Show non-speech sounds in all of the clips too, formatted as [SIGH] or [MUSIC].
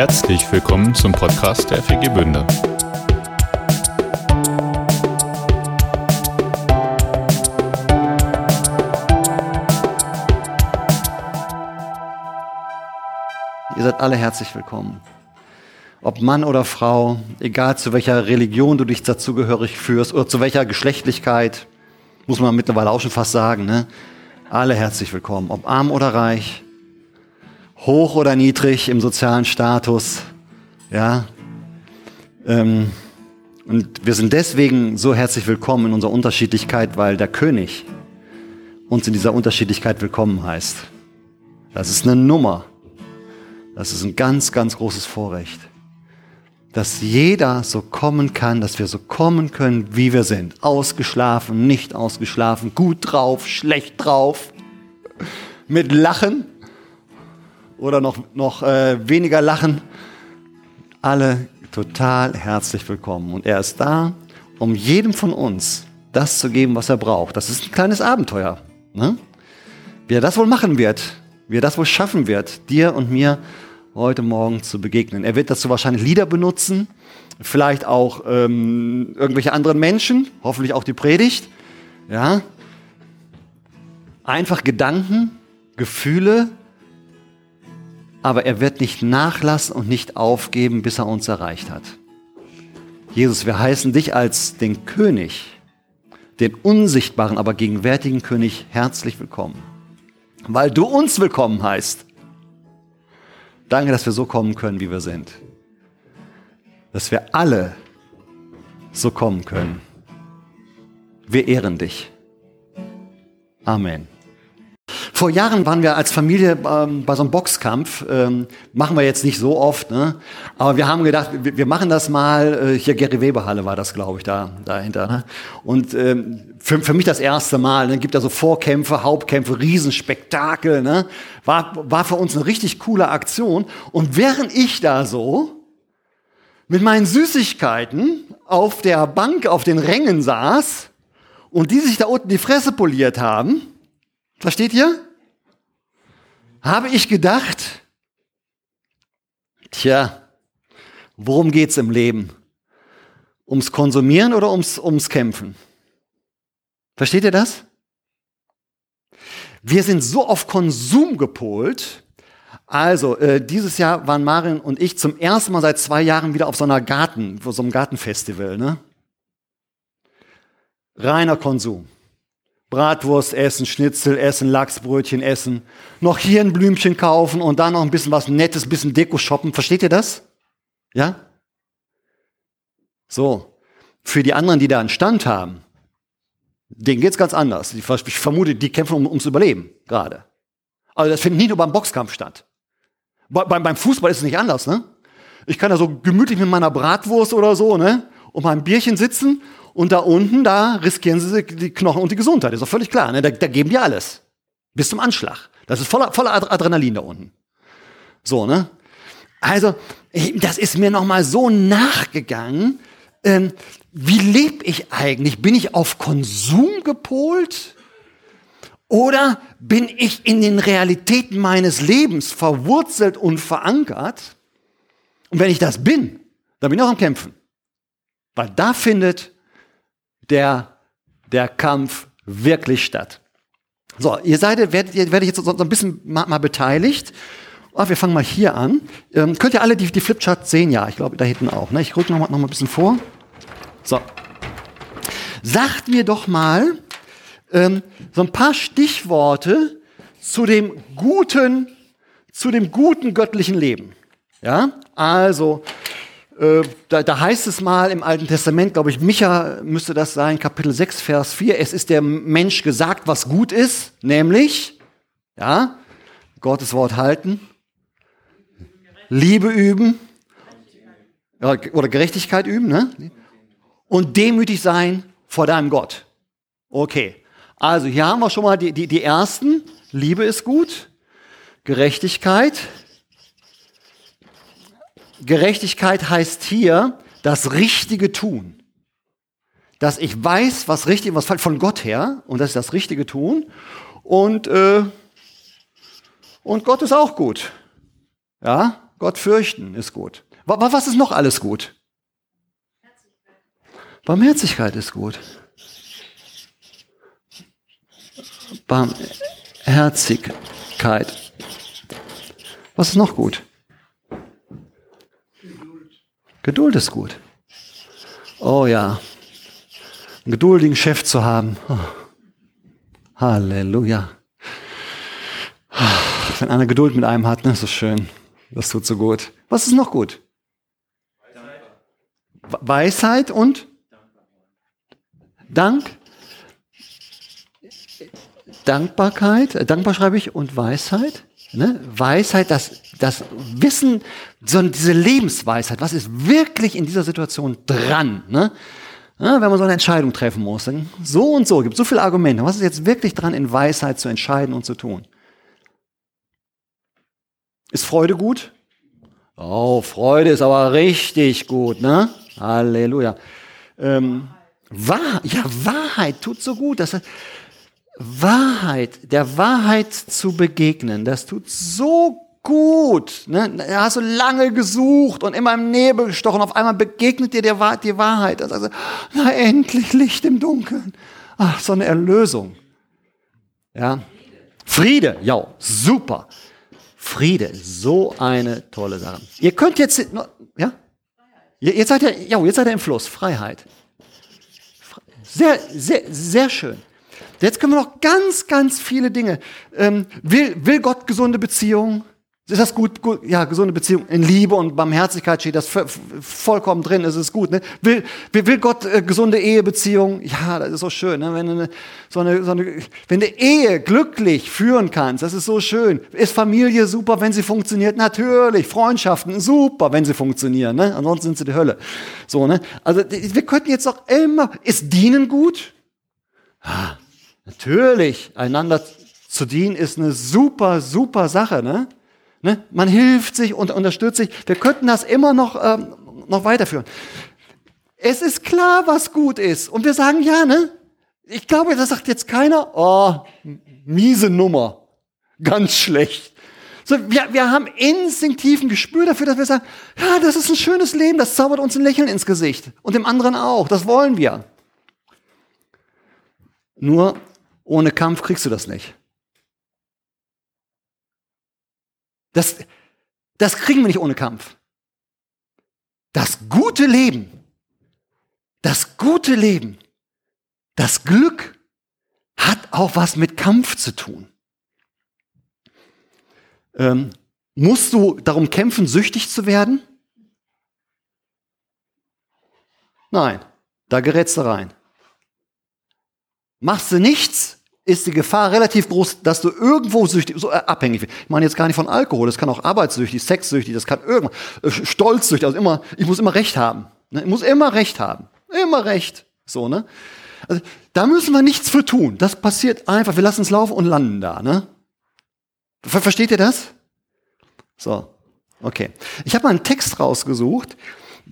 Herzlich willkommen zum Podcast der FG Bünde. Ihr seid alle herzlich willkommen. Ob Mann oder Frau, egal zu welcher Religion du dich dazugehörig führst oder zu welcher Geschlechtlichkeit, muss man mittlerweile auch schon fast sagen, ne? Alle herzlich willkommen. Ob arm oder reich, hoch oder niedrig im sozialen Status, ja. Ähm, und wir sind deswegen so herzlich willkommen in unserer Unterschiedlichkeit, weil der König uns in dieser Unterschiedlichkeit willkommen heißt. Das ist eine Nummer. Das ist ein ganz, ganz großes Vorrecht. Dass jeder so kommen kann, dass wir so kommen können, wie wir sind. Ausgeschlafen, nicht ausgeschlafen, gut drauf, schlecht drauf, mit Lachen oder noch, noch äh, weniger Lachen. Alle total herzlich willkommen. Und er ist da, um jedem von uns das zu geben, was er braucht. Das ist ein kleines Abenteuer. Ne? Wie er das wohl machen wird, wie er das wohl schaffen wird, dir und mir heute Morgen zu begegnen. Er wird dazu wahrscheinlich Lieder benutzen, vielleicht auch ähm, irgendwelche anderen Menschen, hoffentlich auch die Predigt. Ja, einfach Gedanken, Gefühle, aber er wird nicht nachlassen und nicht aufgeben, bis er uns erreicht hat. Jesus, wir heißen dich als den König, den unsichtbaren, aber gegenwärtigen König herzlich willkommen, weil du uns willkommen heißt. Danke, dass wir so kommen können, wie wir sind. Dass wir alle so kommen können. Wir ehren dich. Amen. Vor Jahren waren wir als Familie ähm, bei so einem Boxkampf. Ähm, machen wir jetzt nicht so oft, ne? aber wir haben gedacht, wir, wir machen das mal. Äh, hier Gary Weber Halle war das, glaube ich, da dahinter. Ne? Und ähm, für, für mich das erste Mal. Ne? Gibt da so Vorkämpfe, Hauptkämpfe, Riesenspektakel. Ne? War, war für uns eine richtig coole Aktion. Und während ich da so mit meinen Süßigkeiten auf der Bank auf den Rängen saß und die sich da unten die Fresse poliert haben, versteht ihr? Habe ich gedacht, tja, worum geht's im Leben? Ums Konsumieren oder ums, ums Kämpfen? Versteht ihr das? Wir sind so auf Konsum gepolt. Also, äh, dieses Jahr waren Marin und ich zum ersten Mal seit zwei Jahren wieder auf so einer Garten, so einem Gartenfestival, ne? Reiner Konsum. Bratwurst essen, Schnitzel essen, Lachsbrötchen essen, noch hier ein Blümchen kaufen und dann noch ein bisschen was Nettes, ein bisschen Deko shoppen. Versteht ihr das? Ja? So. Für die anderen, die da einen Stand haben, denen geht's ganz anders. Ich vermute, die kämpfen um, ums Überleben gerade. Also das findet nicht nur beim Boxkampf statt. Be beim, beim Fußball ist es nicht anders, ne? Ich kann da so gemütlich mit meiner Bratwurst oder so, ne? Und meinem Bierchen sitzen und da unten, da riskieren sie die Knochen und die Gesundheit. Ist doch völlig klar. Ne? Da, da geben die alles. Bis zum Anschlag. Das ist voller, voller Adrenalin da unten. So, ne? Also, das ist mir nochmal so nachgegangen. Ähm, wie lebe ich eigentlich? Bin ich auf Konsum gepolt? Oder bin ich in den Realitäten meines Lebens verwurzelt und verankert? Und wenn ich das bin, dann bin ich auch am Kämpfen. Weil da findet der, der Kampf wirklich statt. So, ihr seid, werdet, ihr werdet jetzt so, ein bisschen mal, mal beteiligt. Oh, wir fangen mal hier an. Ähm, könnt ihr alle die, die Flipcharts sehen? Ja, ich glaube da hinten auch. Ne? Ich rücke noch mal, noch mal ein bisschen vor. So. Sagt mir doch mal ähm, so ein paar Stichworte zu dem guten, zu dem guten göttlichen Leben. Ja, also äh, da, da heißt es mal im Alten Testament, glaube ich, Micha müsste das sein, Kapitel 6, Vers 4, es ist der Mensch gesagt, was gut ist, nämlich, ja, Gottes Wort halten, Liebe üben, oder Gerechtigkeit üben, ne? Und demütig sein vor deinem Gott. Okay. Also hier haben wir schon mal die, die, die ersten. Liebe ist gut. Gerechtigkeit. Gerechtigkeit heißt hier das Richtige tun. Dass ich weiß, was richtig und was falsch von Gott her und das ist das Richtige tun. Und, äh, und Gott ist auch gut. Ja, Gott fürchten ist gut. Was ist noch alles gut? Barmherzigkeit ist gut. Barmherzigkeit. Was ist noch gut? Geduld ist gut. Oh ja. Einen geduldigen Chef zu haben. Oh. Halleluja. Wenn einer Geduld mit einem hat, ne, ist das schön. Das tut so gut. Was ist noch gut? Weisheit und Dank. Dankbarkeit, dankbar schreibe ich, und Weisheit. Ne? Weisheit, das, das Wissen, so diese Lebensweisheit, was ist wirklich in dieser Situation dran? Ne? Ja, wenn man so eine Entscheidung treffen muss, dann so und so, gibt so viele Argumente. Was ist jetzt wirklich dran, in Weisheit zu entscheiden und zu tun? Ist Freude gut? Oh, Freude ist aber richtig gut, ne? Halleluja. Ähm, Wahr, ja, Wahrheit tut so gut. Das, Wahrheit, der Wahrheit zu begegnen, das tut so gut. Ne? Da hast du lange gesucht und immer im Nebel gestochen. Auf einmal begegnet dir der, die Wahrheit. Also, na endlich Licht im Dunkeln. Ach, so eine Erlösung. Ja. Friede, ja, super. Friede, so eine tolle Sache. Ihr könnt jetzt, ja? Jetzt seid ihr, ja, jetzt seid ihr im Fluss. Freiheit. Sehr, sehr, sehr schön. Jetzt können wir noch ganz, ganz viele Dinge. Ähm, will, will Gott gesunde Beziehungen? Ist das gut, gut? Ja, gesunde Beziehung in Liebe und Barmherzigkeit steht das vollkommen drin. Es ist gut. Ne? Will, will, will Gott äh, gesunde Ehebeziehungen? Ja, das ist so schön. Ne? Wenn, eine, so eine, so eine, wenn eine Ehe glücklich führen kannst, das ist so schön. Ist Familie super, wenn sie funktioniert? Natürlich. Freundschaften super, wenn sie funktionieren. Ne? Ansonsten sind sie die Hölle. So, ne? Also wir könnten jetzt auch immer. Ist Dienen gut? Ah, natürlich. Einander zu dienen ist eine super, super Sache. Ne? Ne? Man hilft sich und unterstützt sich. Wir könnten das immer noch, ähm, noch weiterführen. Es ist klar, was gut ist. Und wir sagen, ja, ne? Ich glaube, da sagt jetzt keiner, oh, miese Nummer. Ganz schlecht. So, wir, wir haben instinktiven Gespür dafür, dass wir sagen, ja, das ist ein schönes Leben, das zaubert uns ein Lächeln ins Gesicht. Und dem anderen auch. Das wollen wir. Nur ohne Kampf kriegst du das nicht. Das, das kriegen wir nicht ohne Kampf. Das gute Leben, das gute Leben, das Glück hat auch was mit Kampf zu tun. Ähm, musst du darum kämpfen, süchtig zu werden? Nein, da gerätst du rein. Machst du nichts, ist die Gefahr relativ groß, dass du irgendwo süchtig, so äh, abhängig wirst. Ich meine jetzt gar nicht von Alkohol, das kann auch arbeitssüchtig, sexsüchtig, das kann irgendwas, äh, stolzsüchtig, also immer, ich muss immer Recht haben. Ne? Ich muss immer Recht haben. Immer Recht. So, ne? Also, da müssen wir nichts für tun. Das passiert einfach. Wir lassen es laufen und landen da, ne? Versteht ihr das? So. Okay. Ich habe mal einen Text rausgesucht,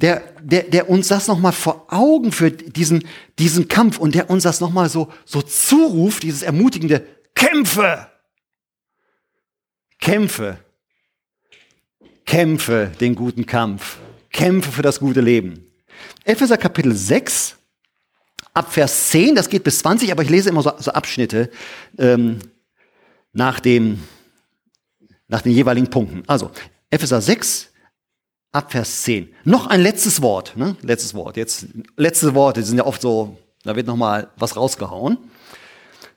der, der, der uns das nochmal vor Augen führt, diesen, diesen Kampf und der uns das nochmal so, so zuruft, dieses ermutigende Kämpfe! Kämpfe! Kämpfe den guten Kampf. Kämpfe für das gute Leben. Epheser Kapitel 6, ab Vers 10, das geht bis 20, aber ich lese immer so, so Abschnitte ähm, nach, dem, nach den jeweiligen Punkten. Also, Epheser 6, ab Vers 10. Noch ein letztes Wort, ne? Letztes Wort. Jetzt letzte Worte sind ja oft so, da wird noch mal was rausgehauen.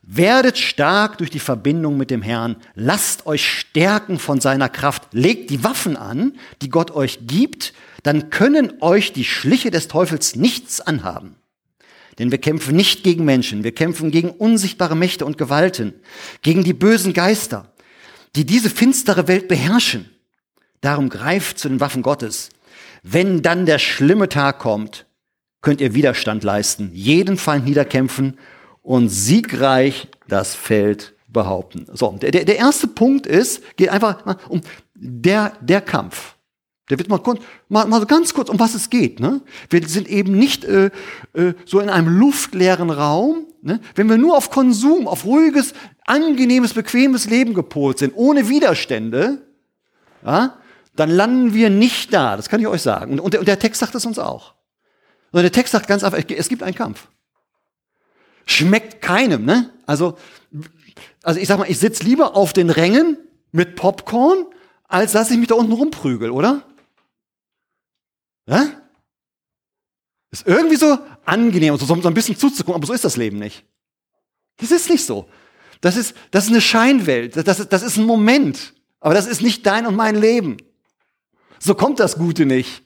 Werdet stark durch die Verbindung mit dem Herrn. Lasst euch stärken von seiner Kraft. Legt die Waffen an, die Gott euch gibt. Dann können euch die Schliche des Teufels nichts anhaben. Denn wir kämpfen nicht gegen Menschen. Wir kämpfen gegen unsichtbare Mächte und Gewalten. Gegen die bösen Geister, die diese finstere Welt beherrschen. Darum greift zu den Waffen Gottes. Wenn dann der schlimme Tag kommt, könnt ihr Widerstand leisten, jeden Feind niederkämpfen und siegreich das Feld behaupten. So, der, der erste Punkt ist, geht einfach um der, der Kampf. Der wird mal, kurz, mal, mal so ganz kurz, um was es geht. Ne? Wir sind eben nicht äh, äh, so in einem luftleeren Raum. Ne? Wenn wir nur auf Konsum, auf ruhiges, angenehmes, bequemes Leben gepolt sind, ohne Widerstände, ja, dann landen wir nicht da. Das kann ich euch sagen. Und, und der Text sagt es uns auch. Und der Text sagt ganz einfach, es gibt einen Kampf. Schmeckt keinem, ne? Also, also ich sag mal, ich sitze lieber auf den Rängen mit Popcorn, als dass ich mich da unten rumprügel, oder? Ja? Ist irgendwie so angenehm, so, so ein bisschen zuzugucken, aber so ist das Leben nicht. Das ist nicht so. Das ist, das ist eine Scheinwelt. Das, das, das ist ein Moment. Aber das ist nicht dein und mein Leben. So kommt das Gute nicht.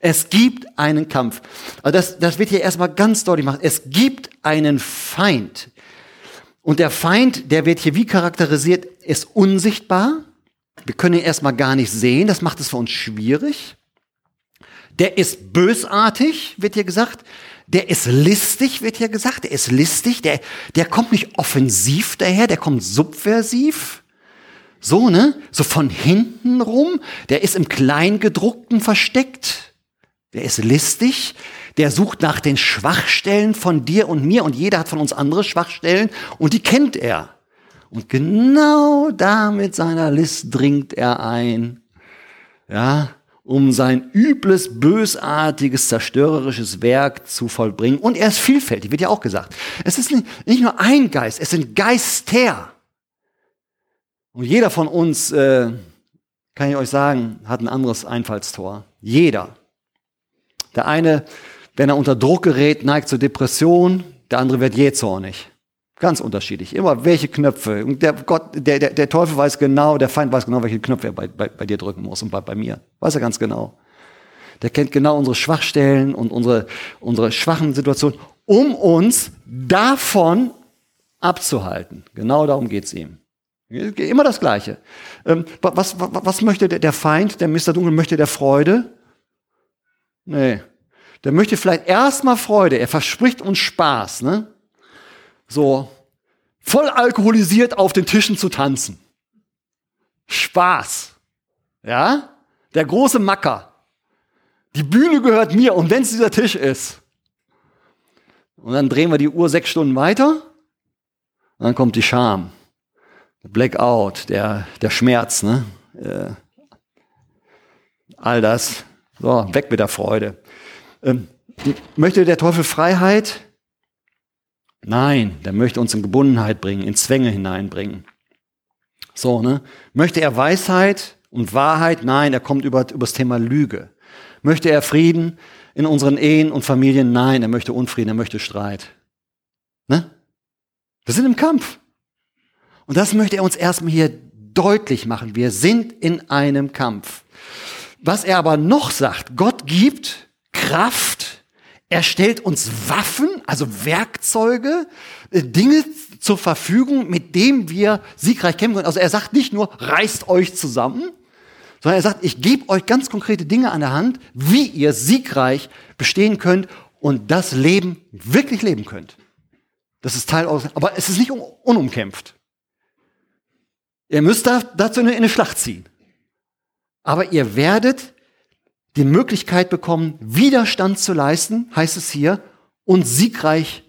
Es gibt einen Kampf. Also das, das wird hier erstmal ganz deutlich gemacht. Es gibt einen Feind. Und der Feind, der wird hier wie charakterisiert, ist unsichtbar. Wir können ihn erstmal gar nicht sehen. Das macht es für uns schwierig. Der ist bösartig, wird hier gesagt. Der ist listig, wird hier gesagt. Der ist listig. Der, der kommt nicht offensiv daher, der kommt subversiv. So, ne? So von hinten rum. Der ist im Kleingedruckten versteckt. Der ist listig. Der sucht nach den Schwachstellen von dir und mir und jeder hat von uns andere Schwachstellen und die kennt er. Und genau da mit seiner List dringt er ein. Ja, um sein übles, bösartiges, zerstörerisches Werk zu vollbringen. Und er ist vielfältig, wird ja auch gesagt. Es ist nicht, nicht nur ein Geist, es sind Geister. Und jeder von uns, äh, kann ich euch sagen, hat ein anderes Einfallstor. Jeder. Der eine, wenn er unter Druck gerät, neigt zur Depression, der andere wird jähzornig. Ganz unterschiedlich. Immer welche Knöpfe. Und der Gott, der, der, der Teufel weiß genau, der Feind weiß genau, welche Knöpfe er bei, bei, bei dir drücken muss und bei, bei mir. Weiß er ganz genau. Der kennt genau unsere Schwachstellen und unsere, unsere schwachen Situationen, um uns davon abzuhalten. Genau darum geht's ihm. Immer das Gleiche. Ähm, was, was, was möchte der, Feind, der Mr. Dunkel, möchte der Freude? Nee. Der möchte vielleicht erstmal Freude. Er verspricht uns Spaß, ne? so voll alkoholisiert auf den Tischen zu tanzen. Spaß. Ja? Der große Macker. Die Bühne gehört mir und wenn es dieser Tisch ist. Und dann drehen wir die Uhr sechs Stunden weiter. Und dann kommt die Scham. Blackout, der, der Schmerz, ne? Äh, all das. So, weg mit der Freude. Ähm, möchte der Teufel Freiheit? Nein, der möchte uns in Gebundenheit bringen, in Zwänge hineinbringen. So, ne? Möchte er Weisheit und Wahrheit? Nein, er kommt über, über das Thema Lüge. Möchte er Frieden in unseren Ehen und Familien? Nein, er möchte Unfrieden, er möchte Streit. Ne? Wir sind im Kampf. Und das möchte er uns erstmal hier deutlich machen. Wir sind in einem Kampf. Was er aber noch sagt, Gott gibt Kraft er stellt uns Waffen, also Werkzeuge, äh, Dinge zur Verfügung, mit denen wir siegreich kämpfen können. Also er sagt nicht nur, reißt euch zusammen, sondern er sagt, ich gebe euch ganz konkrete Dinge an der Hand, wie ihr siegreich bestehen könnt und das Leben wirklich leben könnt. Das ist Teil eures, aber es ist nicht unumkämpft. Ihr müsst da, dazu in eine Schlacht ziehen. Aber ihr werdet die Möglichkeit bekommen, Widerstand zu leisten, heißt es hier, und siegreich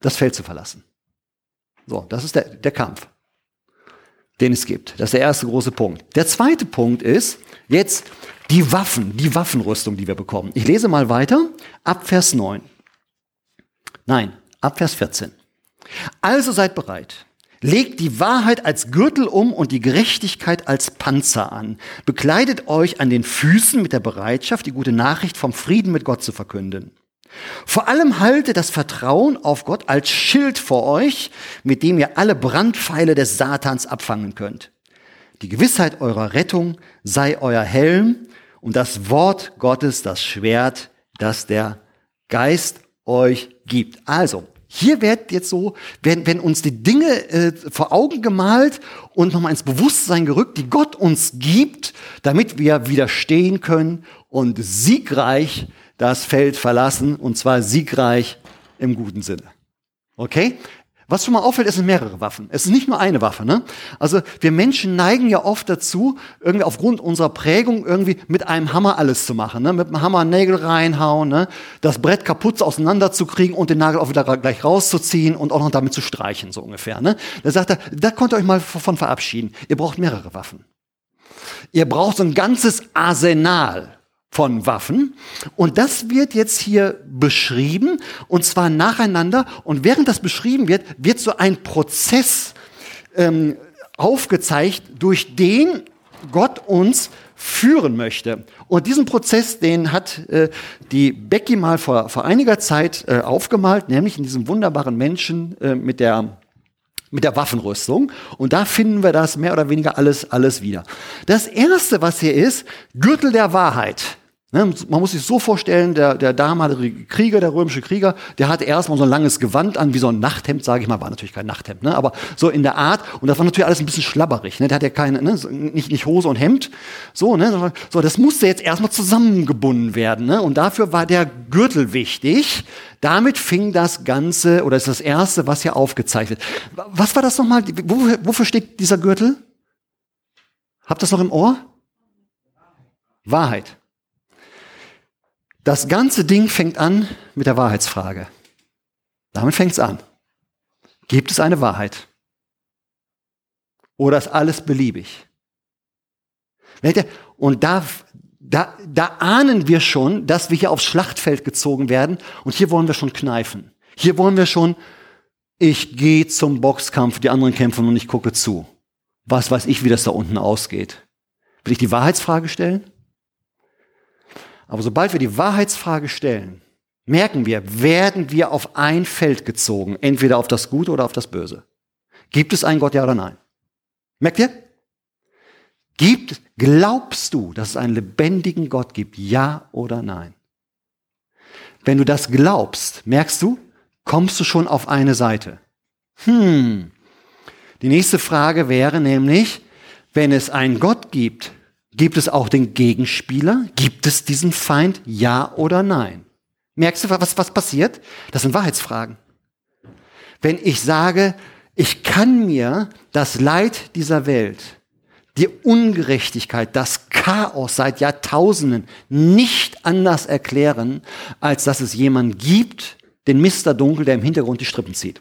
das Feld zu verlassen. So, das ist der, der Kampf, den es gibt. Das ist der erste große Punkt. Der zweite Punkt ist jetzt die Waffen, die Waffenrüstung, die wir bekommen. Ich lese mal weiter, ab Vers 9. Nein, ab Vers 14. Also seid bereit. Legt die Wahrheit als Gürtel um und die Gerechtigkeit als Panzer an. Bekleidet euch an den Füßen mit der Bereitschaft, die gute Nachricht vom Frieden mit Gott zu verkünden. Vor allem halte das Vertrauen auf Gott als Schild vor euch, mit dem ihr alle Brandpfeile des Satans abfangen könnt. Die Gewissheit eurer Rettung sei euer Helm und das Wort Gottes das Schwert, das der Geist euch gibt. Also, hier wird jetzt so, werden, werden uns die Dinge äh, vor Augen gemalt und nochmal ins Bewusstsein gerückt, die Gott uns gibt, damit wir widerstehen können und siegreich das Feld verlassen, und zwar siegreich im guten Sinne. Okay? Was schon mal auffällt, es sind mehrere Waffen. Es ist nicht nur eine Waffe. Ne? Also wir Menschen neigen ja oft dazu, irgendwie aufgrund unserer Prägung irgendwie mit einem Hammer alles zu machen. Ne? Mit einem Hammer Nägel reinhauen, ne? das Brett kaputt auseinanderzukriegen und den Nagel auch wieder gleich rauszuziehen und auch noch damit zu streichen, so ungefähr. Ne? Da sagt er, da könnt ihr euch mal von verabschieden. Ihr braucht mehrere Waffen. Ihr braucht so ein ganzes Arsenal von Waffen. Und das wird jetzt hier beschrieben, und zwar nacheinander. Und während das beschrieben wird, wird so ein Prozess ähm, aufgezeigt, durch den Gott uns führen möchte. Und diesen Prozess, den hat äh, die Becky mal vor, vor einiger Zeit äh, aufgemalt, nämlich in diesem wunderbaren Menschen äh, mit der mit der Waffenrüstung. Und da finden wir das mehr oder weniger alles, alles wieder. Das erste, was hier ist, Gürtel der Wahrheit. Ne, man muss sich so vorstellen, der, der damalige Krieger, der römische Krieger, der hatte erstmal so ein langes Gewand an, wie so ein Nachthemd, sage ich mal, war natürlich kein Nachthemd, ne, aber so in der Art. Und das war natürlich alles ein bisschen schlabberig. Ne, der hat ja keine, ne, nicht, nicht Hose und Hemd, so, ne, so, das musste jetzt erstmal zusammengebunden werden. Ne, und dafür war der Gürtel wichtig. Damit fing das Ganze, oder ist das Erste, was hier aufgezeichnet. Was war das nochmal? Wofür, wofür steht dieser Gürtel? Habt ihr das noch im Ohr? Wahrheit. Das ganze Ding fängt an mit der Wahrheitsfrage. Damit fängt es an. Gibt es eine Wahrheit? Oder ist alles beliebig? Und da, da, da ahnen wir schon, dass wir hier aufs Schlachtfeld gezogen werden. Und hier wollen wir schon kneifen. Hier wollen wir schon, ich gehe zum Boxkampf, die anderen kämpfen und ich gucke zu. Was weiß ich, wie das da unten ausgeht. Will ich die Wahrheitsfrage stellen? Aber sobald wir die Wahrheitsfrage stellen, merken wir, werden wir auf ein Feld gezogen, entweder auf das Gute oder auf das Böse. Gibt es einen Gott, ja oder nein? Merkt ihr? Gibt, glaubst du, dass es einen lebendigen Gott gibt, ja oder nein? Wenn du das glaubst, merkst du, kommst du schon auf eine Seite. Hm. Die nächste Frage wäre nämlich, wenn es einen Gott gibt, Gibt es auch den Gegenspieler? Gibt es diesen Feind? Ja oder nein? Merkst du, was, was passiert? Das sind Wahrheitsfragen. Wenn ich sage, ich kann mir das Leid dieser Welt, die Ungerechtigkeit, das Chaos seit Jahrtausenden nicht anders erklären, als dass es jemanden gibt, den Mister Dunkel, der im Hintergrund die Strippen zieht.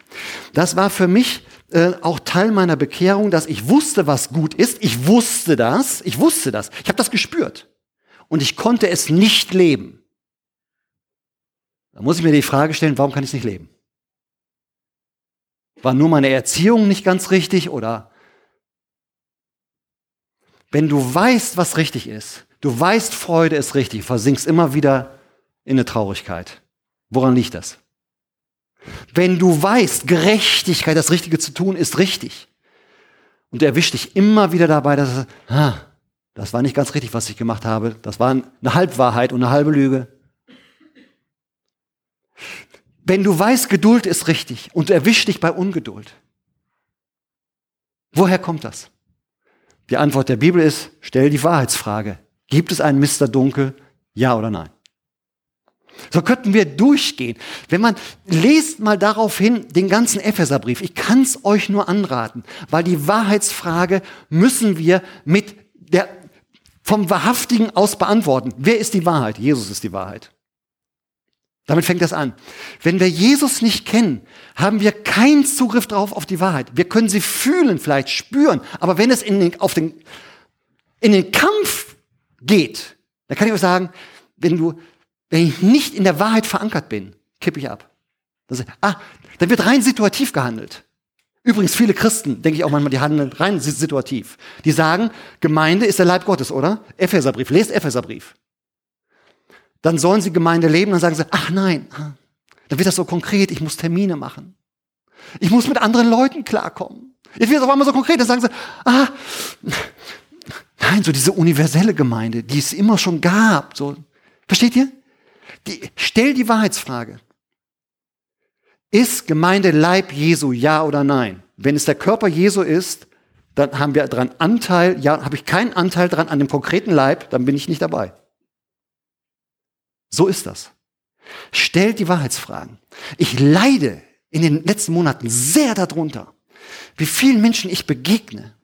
Das war für mich äh, auch Teil meiner Bekehrung, dass ich wusste, was gut ist. Ich wusste das. Ich wusste das. Ich habe das gespürt. Und ich konnte es nicht leben. Da muss ich mir die Frage stellen, warum kann ich es nicht leben? War nur meine Erziehung nicht ganz richtig oder wenn du weißt, was richtig ist, du weißt, Freude ist richtig, versinkst immer wieder in eine Traurigkeit. Woran liegt das? Wenn du weißt, Gerechtigkeit, das Richtige zu tun, ist richtig. Und du erwischt dich immer wieder dabei, dass du, ah, das war nicht ganz richtig, was ich gemacht habe. Das war eine Halbwahrheit und eine halbe Lüge. Wenn du weißt, Geduld ist richtig und erwischt dich bei Ungeduld. Woher kommt das? Die Antwort der Bibel ist, stell die Wahrheitsfrage. Gibt es einen Mister Dunkel? Ja oder nein? So könnten wir durchgehen. Wenn man lest mal darauf hin den ganzen Epheserbrief. Ich kann es euch nur anraten, weil die Wahrheitsfrage müssen wir mit der vom Wahrhaftigen aus beantworten. Wer ist die Wahrheit? Jesus ist die Wahrheit. Damit fängt das an. Wenn wir Jesus nicht kennen, haben wir keinen Zugriff darauf auf die Wahrheit. Wir können sie fühlen, vielleicht spüren, aber wenn es in den, auf den, in den Kampf geht, dann kann ich euch sagen, wenn du wenn ich nicht in der Wahrheit verankert bin, kippe ich ab. Das, ah, dann wird rein situativ gehandelt. Übrigens, viele Christen, denke ich auch manchmal, die handeln rein situativ. Die sagen, Gemeinde ist der Leib Gottes, oder? Epheserbrief, lest Epheserbrief. Dann sollen sie Gemeinde leben, dann sagen sie, ach nein, ah, dann wird das so konkret, ich muss Termine machen. Ich muss mit anderen Leuten klarkommen. Jetzt wird es auf einmal so konkret, dann sagen sie, ah, nein, so diese universelle Gemeinde, die es immer schon gab, so, versteht ihr? Die, stell die Wahrheitsfrage. Ist Gemeinde Leib Jesu, ja oder nein? Wenn es der Körper Jesu ist, dann haben wir daran Anteil, ja, habe ich keinen Anteil daran an dem konkreten Leib, dann bin ich nicht dabei. So ist das. Stellt die Wahrheitsfragen. Ich leide in den letzten Monaten sehr darunter, wie vielen Menschen ich begegne,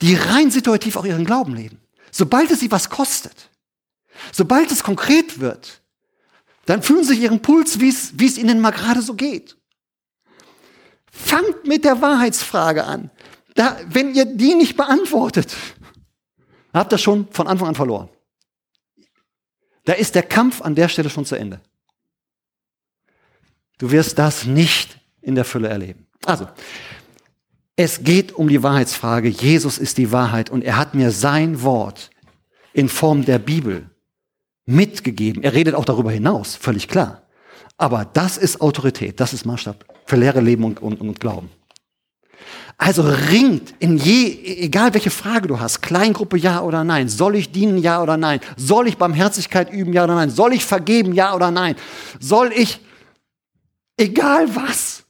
die rein situativ auch ihren Glauben leben. Sobald es sie was kostet, sobald es konkret wird, dann fühlen sie ihren Puls, wie es ihnen mal gerade so geht. Fangt mit der Wahrheitsfrage an. Da, wenn ihr die nicht beantwortet, habt ihr schon von Anfang an verloren. Da ist der Kampf an der Stelle schon zu Ende. Du wirst das nicht in der Fülle erleben. Also, es geht um die Wahrheitsfrage. Jesus ist die Wahrheit und er hat mir sein Wort in Form der Bibel mitgegeben. Er redet auch darüber hinaus, völlig klar. Aber das ist Autorität, das ist Maßstab für Lehre, Leben und, und, und Glauben. Also ringt in je, egal welche Frage du hast, Kleingruppe ja oder nein, soll ich dienen ja oder nein, soll ich Barmherzigkeit üben ja oder nein, soll ich vergeben ja oder nein, soll ich, egal was,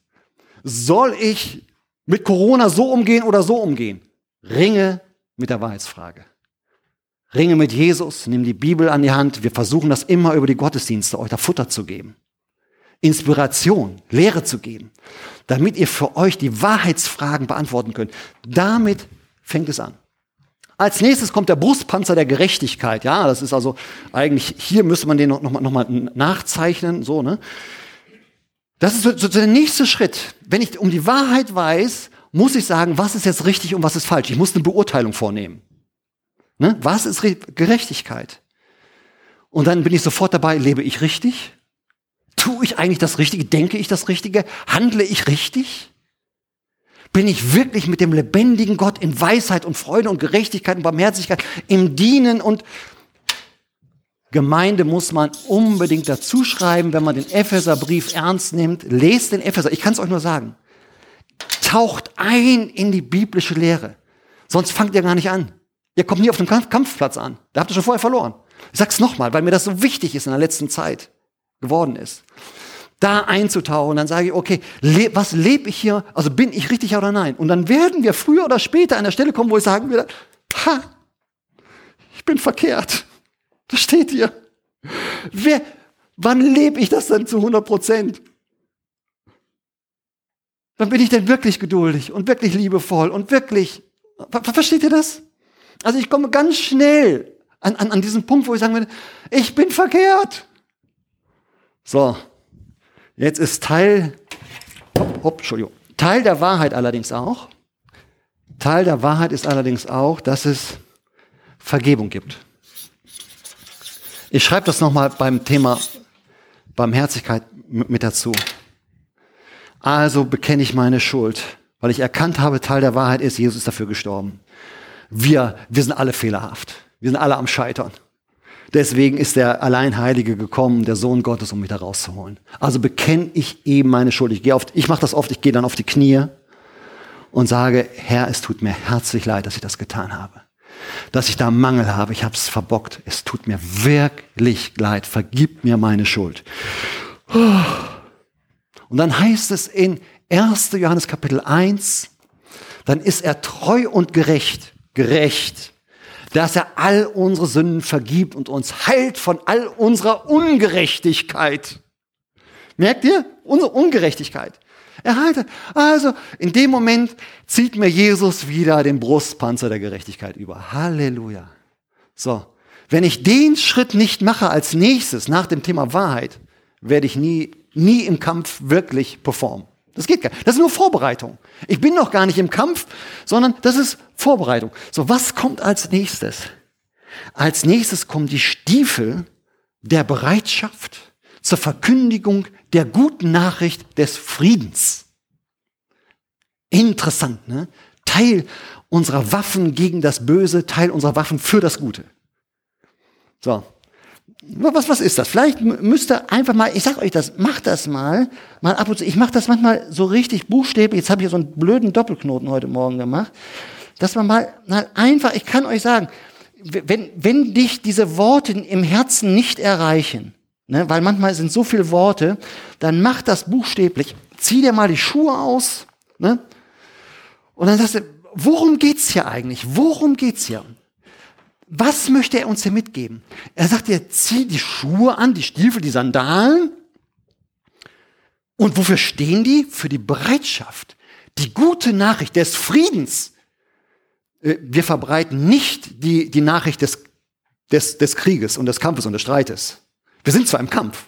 soll ich mit Corona so umgehen oder so umgehen? Ringe mit der Wahrheitsfrage. Ringe mit Jesus, nimm die Bibel an die Hand. Wir versuchen das immer über die Gottesdienste, euch da Futter zu geben. Inspiration, Lehre zu geben, damit ihr für euch die Wahrheitsfragen beantworten könnt. Damit fängt es an. Als nächstes kommt der Brustpanzer der Gerechtigkeit. Ja, das ist also eigentlich, hier müsste man den noch, noch, mal, noch mal nachzeichnen, so, ne? Das ist so, so der nächste Schritt. Wenn ich um die Wahrheit weiß, muss ich sagen, was ist jetzt richtig und was ist falsch. Ich muss eine Beurteilung vornehmen. Ne? Was ist Gerechtigkeit? Und dann bin ich sofort dabei, lebe ich richtig? Tue ich eigentlich das Richtige? Denke ich das Richtige? Handle ich richtig? Bin ich wirklich mit dem lebendigen Gott in Weisheit und Freude und Gerechtigkeit und Barmherzigkeit im Dienen und Gemeinde muss man unbedingt dazu schreiben, wenn man den Epheserbrief ernst nimmt. Lest den Epheser. Ich kann es euch nur sagen. Taucht ein in die biblische Lehre. Sonst fangt ihr gar nicht an. Ihr kommt nie auf dem Kampfplatz an. Da habt ihr schon vorher verloren. Ich sag's nochmal, weil mir das so wichtig ist in der letzten Zeit geworden ist. Da einzutauchen, dann sage ich, okay, le was lebe ich hier? Also bin ich richtig oder nein? Und dann werden wir früher oder später an der Stelle kommen, wo ich sagen werde, ha, ich bin verkehrt. Das steht hier. Wer, wann lebe ich das denn zu 100 Prozent? Wann bin ich denn wirklich geduldig und wirklich liebevoll und wirklich, versteht ihr das? Also ich komme ganz schnell an, an, an diesen Punkt, wo ich sagen würde, ich bin verkehrt. So, jetzt ist Teil, hopp, hopp, Entschuldigung, Teil der Wahrheit allerdings auch, Teil der Wahrheit ist allerdings auch, dass es Vergebung gibt. Ich schreibe das nochmal beim Thema Barmherzigkeit mit dazu. Also bekenne ich meine Schuld, weil ich erkannt habe, Teil der Wahrheit ist, Jesus ist dafür gestorben. Wir, wir sind alle fehlerhaft. Wir sind alle am Scheitern. Deswegen ist der Alleinheilige gekommen, der Sohn Gottes, um mich da rauszuholen. Also bekenne ich eben meine Schuld. Ich gehe oft, ich mache das oft, ich gehe dann auf die Knie und sage, Herr, es tut mir herzlich leid, dass ich das getan habe dass ich da Mangel habe, ich habe es verbockt. Es tut mir wirklich leid, vergib mir meine Schuld. Und dann heißt es in 1. Johannes Kapitel 1, dann ist er treu und gerecht, gerecht, dass er all unsere Sünden vergibt und uns heilt von all unserer Ungerechtigkeit. Merkt ihr? Unsere Ungerechtigkeit. Er heilt. Also in dem Moment zieht mir Jesus wieder den Brustpanzer der Gerechtigkeit über. Halleluja. So, wenn ich den Schritt nicht mache als nächstes nach dem Thema Wahrheit, werde ich nie, nie im Kampf wirklich performen. Das geht gar nicht. Das ist nur Vorbereitung. Ich bin noch gar nicht im Kampf, sondern das ist Vorbereitung. So, was kommt als nächstes? Als nächstes kommen die Stiefel der Bereitschaft zur Verkündigung der guten Nachricht des Friedens. Interessant, ne? Teil unserer Waffen gegen das Böse, Teil unserer Waffen für das Gute. So. Was, was ist das? Vielleicht müsst ihr einfach mal, ich sag euch das, macht das mal, mal ab und zu. Ich mache das manchmal so richtig buchstäblich. Jetzt habe ich so einen blöden Doppelknoten heute Morgen gemacht. Dass man mal, mal einfach, ich kann euch sagen, wenn, wenn dich diese Worte im Herzen nicht erreichen, ne, weil manchmal sind so viele Worte, dann mach das buchstäblich. Zieh dir mal die Schuhe aus, ne? Und dann sagst du, worum geht's hier eigentlich? Worum geht's hier? Was möchte er uns hier mitgeben? Er sagt dir, zieh die Schuhe an, die Stiefel, die Sandalen. Und wofür stehen die? Für die Bereitschaft, die gute Nachricht des Friedens. Äh, wir verbreiten nicht die, die Nachricht des, des, des Krieges und des Kampfes und des Streites. Wir sind zwar im Kampf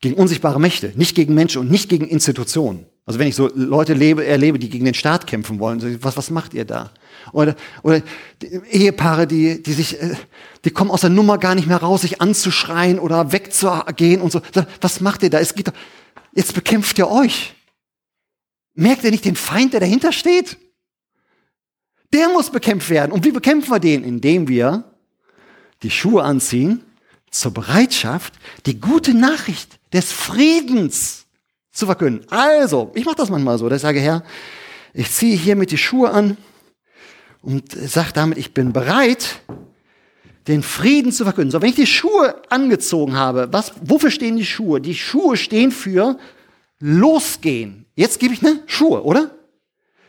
gegen unsichtbare Mächte, nicht gegen Menschen und nicht gegen Institutionen. Also wenn ich so Leute lebe, erlebe, die gegen den Staat kämpfen wollen, was, was macht ihr da? Oder, oder Ehepaare, die, die sich, äh, die kommen aus der Nummer gar nicht mehr raus, sich anzuschreien oder wegzugehen und so. Was macht ihr da? Es geht doch, jetzt bekämpft ihr euch. Merkt ihr nicht den Feind, der dahinter steht? Der muss bekämpft werden. Und wie bekämpfen wir den? Indem wir die Schuhe anziehen zur Bereitschaft, die gute Nachricht des Friedens zu verkünden. Also, ich mache das manchmal so, dass ich sage, Herr, ich ziehe hiermit die Schuhe an und sage damit, ich bin bereit, den Frieden zu verkünden. So, wenn ich die Schuhe angezogen habe, was, wofür stehen die Schuhe? Die Schuhe stehen für losgehen. Jetzt gebe ich ne Schuhe, oder?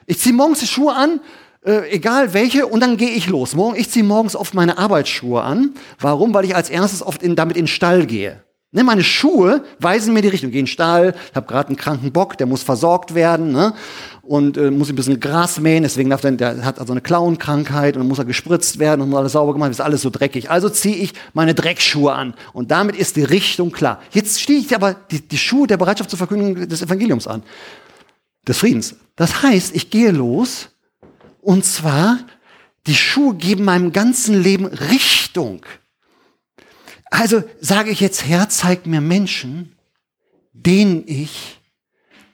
Ich ziehe morgens die Schuhe an, äh, egal welche, und dann gehe ich los. Morgen, ich ziehe morgens oft meine Arbeitsschuhe an. Warum? Weil ich als erstes oft in, damit in den Stall gehe. Ne, meine Schuhe weisen mir die Richtung. Ich gehe in den Stall, habe gerade einen kranken Bock, der muss versorgt werden ne? und äh, muss ein bisschen Gras mähen. Deswegen darf der, der hat also eine Klauenkrankheit und dann muss er gespritzt werden und muss alles sauber gemacht. Ist alles so dreckig. Also ziehe ich meine Dreckschuhe an und damit ist die Richtung klar. Jetzt stehe ich aber die, die Schuhe der Bereitschaft zur Verkündigung des Evangeliums an, des Friedens. Das heißt, ich gehe los und zwar die Schuhe geben meinem ganzen Leben Richtung. Also sage ich jetzt, Herr, zeig mir Menschen, denen ich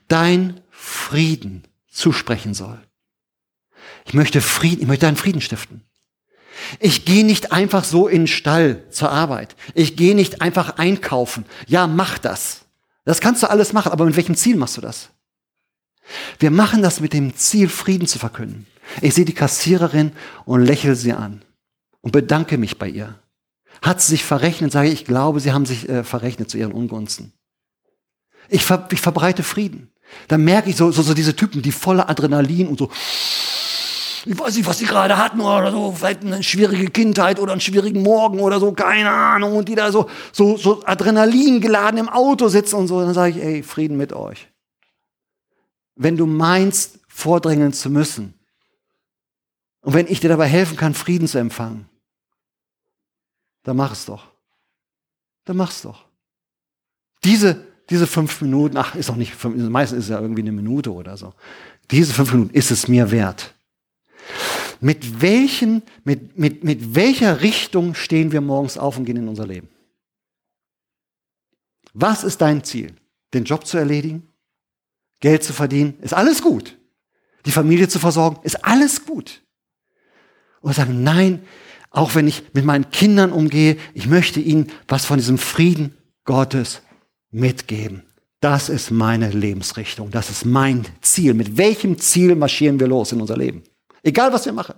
dein Frieden zusprechen soll. Ich möchte Frieden, ich möchte deinen Frieden stiften. Ich gehe nicht einfach so in den Stall zur Arbeit. Ich gehe nicht einfach einkaufen. Ja, mach das. Das kannst du alles machen, aber mit welchem Ziel machst du das? Wir machen das mit dem Ziel, Frieden zu verkünden. Ich sehe die Kassiererin und lächle sie an und bedanke mich bei ihr. Hat sie sich verrechnet, sage ich, ich glaube, sie haben sich äh, verrechnet zu ihren Ungunsten. Ich, ver ich verbreite Frieden. Dann merke ich so, so, so diese Typen, die voller Adrenalin und so, ich weiß nicht, was sie gerade hatten oder so, vielleicht eine schwierige Kindheit oder einen schwierigen Morgen oder so, keine Ahnung, und die da so, so, so Adrenalin geladen im Auto sitzen und so, dann sage ich, ey, Frieden mit euch. Wenn du meinst, vordrängeln zu müssen, und wenn ich dir dabei helfen kann, Frieden zu empfangen, dann mach es doch. Dann mach es doch. Diese, diese fünf Minuten, ach, ist auch nicht, fünf, meistens ist es ja irgendwie eine Minute oder so. Diese fünf Minuten ist es mir wert. Mit welchen, mit, mit, mit welcher Richtung stehen wir morgens auf und gehen in unser Leben? Was ist dein Ziel? Den Job zu erledigen? Geld zu verdienen? Ist alles gut. Die Familie zu versorgen? Ist alles gut. Und sagen, nein, auch wenn ich mit meinen Kindern umgehe, ich möchte ihnen was von diesem Frieden Gottes mitgeben. Das ist meine Lebensrichtung. Das ist mein Ziel. Mit welchem Ziel marschieren wir los in unser Leben? Egal, was wir machen.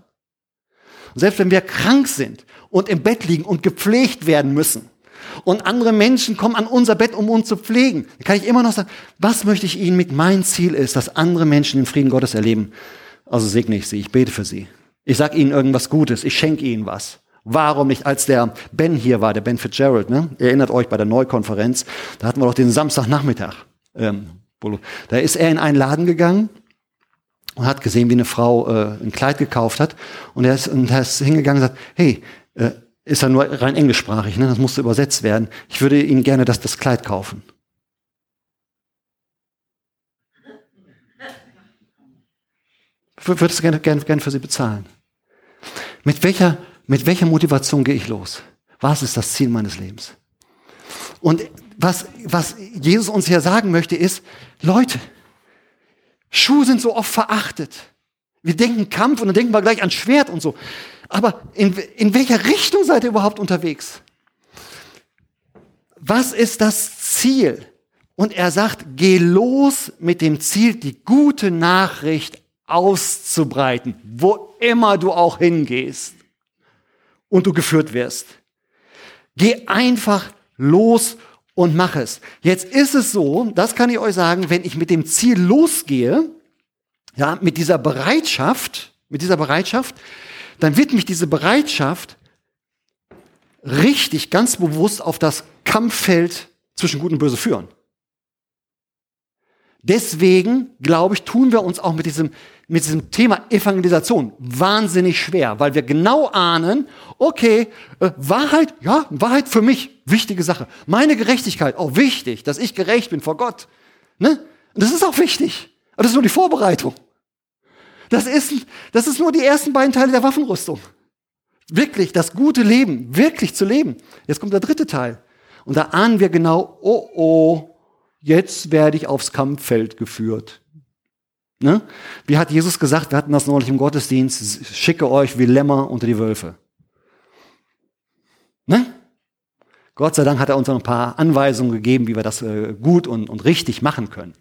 Und selbst wenn wir krank sind und im Bett liegen und gepflegt werden müssen und andere Menschen kommen an unser Bett, um uns zu pflegen, dann kann ich immer noch sagen, was möchte ich ihnen mit? Mein Ziel ist, dass andere Menschen den Frieden Gottes erleben. Also segne ich sie, ich bete für sie. Ich sag ihnen irgendwas Gutes, ich schenke ihnen was. Warum nicht, als der Ben hier war, der Ben Fitzgerald, ne? Erinnert euch bei der Neukonferenz, da hatten wir doch den Samstagnachmittag. Ähm, da ist er in einen Laden gegangen und hat gesehen, wie eine Frau äh, ein Kleid gekauft hat. Und er ist, und er ist hingegangen und sagt, hey, äh, ist ja nur rein englischsprachig, ne? das musste übersetzt werden. Ich würde Ihnen gerne das, das Kleid kaufen. Würde es gerne, gerne, gerne für sie bezahlen. Mit welcher, mit welcher Motivation gehe ich los? Was ist das Ziel meines Lebens? Und was, was Jesus uns hier sagen möchte, ist, Leute, Schuhe sind so oft verachtet. Wir denken Kampf und dann denken wir gleich an Schwert und so. Aber in, in welcher Richtung seid ihr überhaupt unterwegs? Was ist das Ziel? Und er sagt, geh los mit dem Ziel, die gute Nachricht auszubreiten, wo immer du auch hingehst und du geführt wirst. Geh einfach los und mach es. Jetzt ist es so, das kann ich euch sagen, wenn ich mit dem Ziel losgehe, ja, mit dieser Bereitschaft, mit dieser Bereitschaft, dann wird mich diese Bereitschaft richtig ganz bewusst auf das Kampffeld zwischen Gut und Böse führen. Deswegen, glaube ich, tun wir uns auch mit diesem, mit diesem Thema Evangelisation wahnsinnig schwer, weil wir genau ahnen, okay, äh, Wahrheit, ja, Wahrheit für mich, wichtige Sache. Meine Gerechtigkeit, auch wichtig, dass ich gerecht bin vor Gott. Ne? Das ist auch wichtig. Aber das ist nur die Vorbereitung. Das ist, das ist nur die ersten beiden Teile der Waffenrüstung. Wirklich das gute Leben, wirklich zu leben. Jetzt kommt der dritte Teil. Und da ahnen wir genau, oh oh, jetzt werde ich aufs Kampffeld geführt. Ne? Wie hat Jesus gesagt, wir hatten das neulich im Gottesdienst, schicke euch wie Lämmer unter die Wölfe. Ne? Gott sei Dank hat er uns noch ein paar Anweisungen gegeben, wie wir das äh, gut und, und richtig machen können.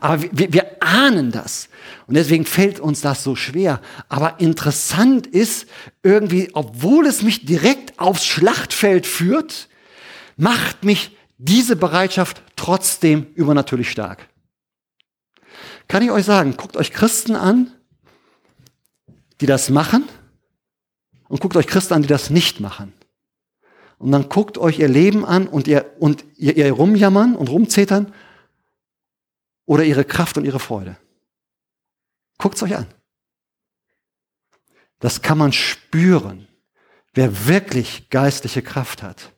Aber wir, wir ahnen das. Und deswegen fällt uns das so schwer. Aber interessant ist irgendwie, obwohl es mich direkt aufs Schlachtfeld führt, macht mich diese Bereitschaft trotzdem übernatürlich stark. Kann ich euch sagen, guckt euch Christen an, die das machen, und guckt euch Christen an, die das nicht machen. Und dann guckt euch ihr Leben an und ihr, und ihr, ihr rumjammern und rumzetern oder ihre Kraft und ihre Freude. Guckt es euch an. Das kann man spüren, wer wirklich geistliche Kraft hat.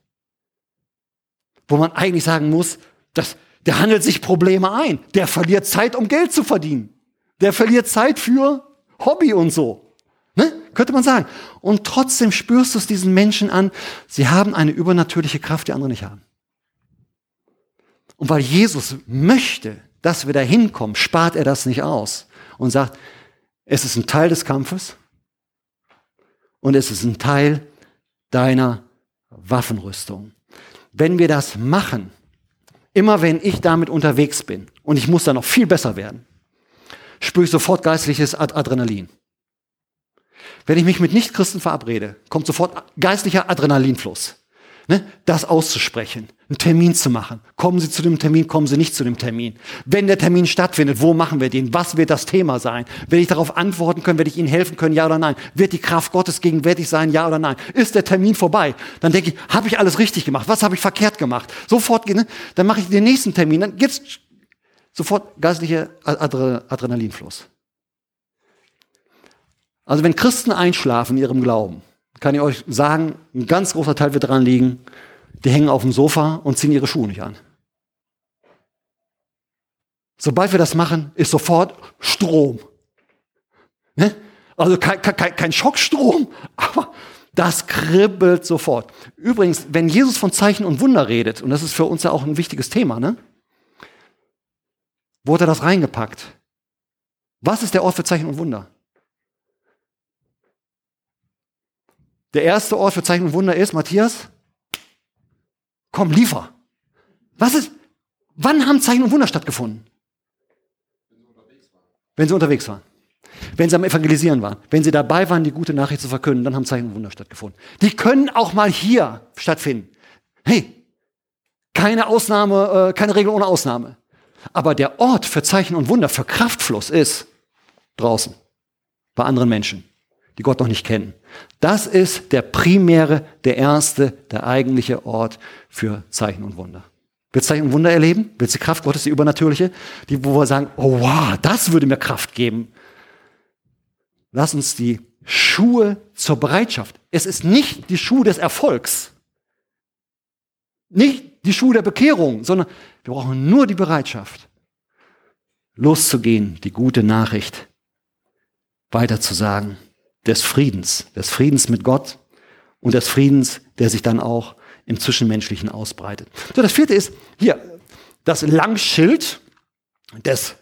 Wo man eigentlich sagen muss, das, der handelt sich Probleme ein. Der verliert Zeit, um Geld zu verdienen. Der verliert Zeit für Hobby und so. Ne? Könnte man sagen. Und trotzdem spürst du es diesen Menschen an, sie haben eine übernatürliche Kraft, die andere nicht haben. Und weil Jesus möchte, dass wir da hinkommen, spart er das nicht aus und sagt, es ist ein Teil des Kampfes und es ist ein Teil deiner Waffenrüstung. Wenn wir das machen, immer wenn ich damit unterwegs bin und ich muss da noch viel besser werden, spüre ich sofort geistliches Adrenalin. Wenn ich mich mit Nichtchristen verabrede, kommt sofort geistlicher Adrenalinfluss. Ne? Das auszusprechen, einen Termin zu machen. Kommen Sie zu dem Termin, kommen Sie nicht zu dem Termin. Wenn der Termin stattfindet, wo machen wir den? Was wird das Thema sein? Werde ich darauf antworten können? Werde ich Ihnen helfen können? Ja oder nein? Wird die Kraft Gottes gegenwärtig sein? Ja oder nein? Ist der Termin vorbei? Dann denke ich, habe ich alles richtig gemacht? Was habe ich verkehrt gemacht? Sofort, ne? dann mache ich den nächsten Termin. Dann gibt's sofort geistlicher Adrenalinfluss. Also wenn Christen einschlafen in ihrem Glauben, kann ich euch sagen, ein ganz großer Teil wird dran liegen, die hängen auf dem Sofa und ziehen ihre Schuhe nicht an. Sobald wir das machen, ist sofort Strom. Ne? Also kein, kein, kein Schockstrom, [LAUGHS] aber das kribbelt sofort. Übrigens, wenn Jesus von Zeichen und Wunder redet, und das ist für uns ja auch ein wichtiges Thema, ne? Wo hat er das reingepackt? Was ist der Ort für Zeichen und Wunder? Der erste Ort für Zeichen und Wunder ist, Matthias, komm, liefer. Was ist, wann haben Zeichen und Wunder stattgefunden? Wenn sie unterwegs waren. Wenn sie am Evangelisieren waren. Wenn sie dabei waren, die gute Nachricht zu verkünden, dann haben Zeichen und Wunder stattgefunden. Die können auch mal hier stattfinden. Hey, keine Ausnahme, äh, keine Regel ohne Ausnahme. Aber der Ort für Zeichen und Wunder, für Kraftfluss ist draußen. Bei anderen Menschen die Gott noch nicht kennen. Das ist der primäre, der erste, der eigentliche Ort für Zeichen und Wunder. Willst du Zeichen und Wunder erleben? Willst du die Kraft Gottes, die übernatürliche? Die, wo wir sagen, oh wow, das würde mir Kraft geben. Lass uns die Schuhe zur Bereitschaft. Es ist nicht die Schuhe des Erfolgs. Nicht die Schuhe der Bekehrung, sondern wir brauchen nur die Bereitschaft, loszugehen, die gute Nachricht weiterzusagen des Friedens, des Friedens mit Gott und des Friedens, der sich dann auch im Zwischenmenschlichen ausbreitet. So, das vierte ist hier das Langschild des,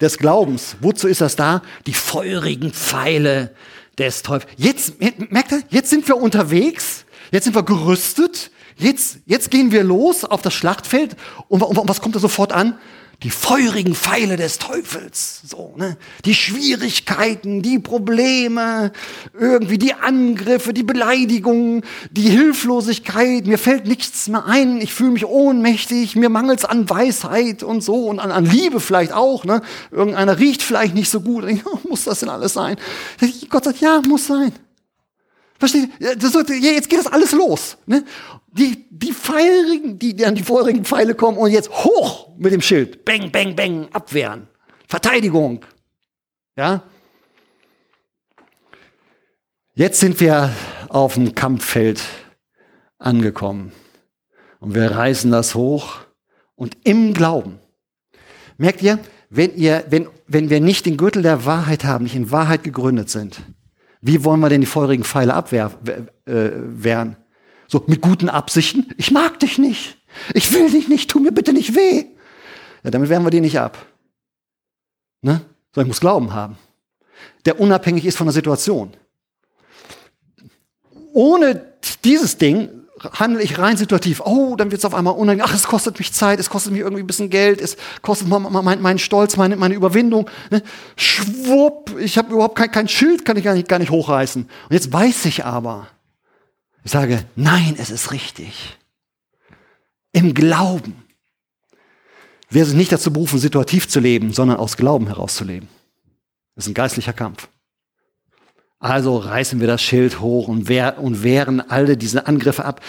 des Glaubens. Wozu ist das da? Die feurigen Pfeile des Teufels. Jetzt, merkt ihr, jetzt sind wir unterwegs, jetzt sind wir gerüstet, jetzt, jetzt gehen wir los auf das Schlachtfeld und, und was kommt da sofort an? Die feurigen Pfeile des Teufels, so, ne? Die Schwierigkeiten, die Probleme, irgendwie die Angriffe, die Beleidigungen, die Hilflosigkeit, mir fällt nichts mehr ein, ich fühle mich ohnmächtig, mir mangelt's an Weisheit und so und an, an Liebe vielleicht auch, ne? Irgendeiner riecht vielleicht nicht so gut, [LAUGHS] ich, muss das denn alles sein? Gott sagt, ja, muss sein. Versteht? Jetzt geht das alles los. Ne? Die, die feurigen, die, die an die feurigen Pfeile kommen und jetzt hoch mit dem Schild. Bang, bang, bang, abwehren. Verteidigung. Ja? Jetzt sind wir auf dem Kampffeld angekommen. Und wir reißen das hoch und im Glauben. Merkt ihr, wenn, ihr, wenn, wenn wir nicht den Gürtel der Wahrheit haben, nicht in Wahrheit gegründet sind, wie wollen wir denn die feurigen Pfeile abwehren? Äh, so mit guten Absichten? Ich mag dich nicht. Ich will dich nicht. Tu mir bitte nicht weh. Ja, damit wehren wir die nicht ab. Ne? Ich muss Glauben haben, der unabhängig ist von der Situation. Ohne dieses Ding handle ich rein situativ. Oh, dann wird es auf einmal unangenehm. Ach, es kostet mich Zeit, es kostet mich irgendwie ein bisschen Geld, es kostet meinen mein Stolz, meine, meine Überwindung. Ne? Schwupp, ich habe überhaupt kein, kein Schild, kann ich gar nicht, gar nicht hochreißen. Und jetzt weiß ich aber, ich sage, nein, es ist richtig. Im Glauben. Wir sind nicht dazu berufen, situativ zu leben, sondern aus Glauben herauszuleben. Das ist ein geistlicher Kampf. Also reißen wir das Schild hoch und, wehr, und wehren alle diese Angriffe ab.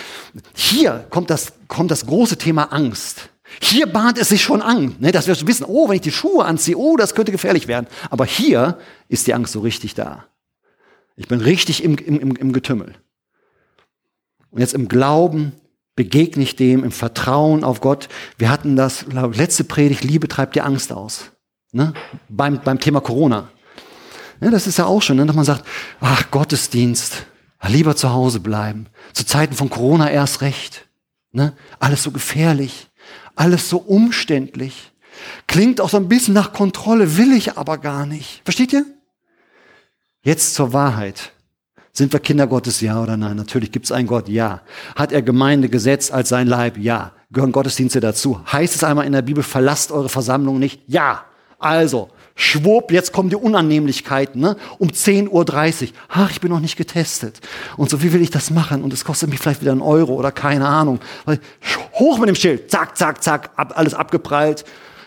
Hier kommt das, kommt das große Thema Angst. Hier bahnt es sich schon an, ne, dass wir wissen, oh, wenn ich die Schuhe anziehe, oh, das könnte gefährlich werden. Aber hier ist die Angst so richtig da. Ich bin richtig im, im, im Getümmel. Und jetzt im Glauben begegne ich dem, im Vertrauen auf Gott. Wir hatten das, ich, letzte Predigt, Liebe treibt die Angst aus. Ne? Beim, beim Thema Corona. Ja, das ist ja auch schon, ne, dass man sagt, ach, Gottesdienst, lieber zu Hause bleiben. Zu Zeiten von Corona erst recht. Ne? Alles so gefährlich, alles so umständlich. Klingt auch so ein bisschen nach Kontrolle, will ich aber gar nicht. Versteht ihr? Jetzt zur Wahrheit. Sind wir Kinder Gottes, ja oder nein? Natürlich gibt es einen Gott, ja. Hat er Gemeinde gesetzt als sein Leib? Ja. Gehören Gottesdienste dazu? Heißt es einmal in der Bibel, verlasst eure Versammlung nicht? Ja. Also, schwupp, jetzt kommen die Unannehmlichkeiten, ne? Um 10.30 Uhr. Ach, ich bin noch nicht getestet. Und so, wie will ich das machen? Und es kostet mich vielleicht wieder einen Euro oder keine Ahnung. Hoch mit dem Schild. Zack, zack, zack. Ab, alles abgeprallt.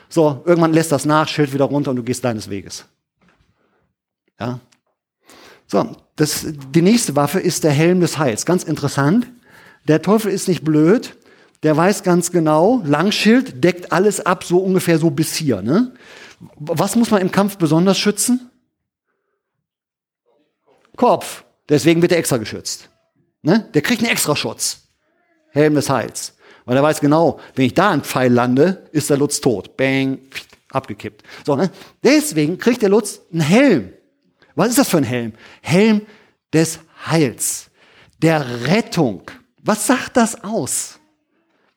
So, irgendwann lässt das nach, Schild wieder runter und du gehst deines Weges. Ja. So, das, die nächste Waffe ist der Helm des Heils. Ganz interessant. Der Teufel ist nicht blöd. Der weiß ganz genau, Langschild deckt alles ab, so ungefähr so bis hier. Ne? Was muss man im Kampf besonders schützen? Kopf. Deswegen wird er extra geschützt. Ne? Der kriegt einen extra Schutz. Helm des Heils. Weil er weiß genau, wenn ich da einen Pfeil lande, ist der Lutz tot. Bang, abgekippt. So, ne? Deswegen kriegt der Lutz einen Helm. Was ist das für ein Helm? Helm des Heils, der Rettung. Was sagt das aus?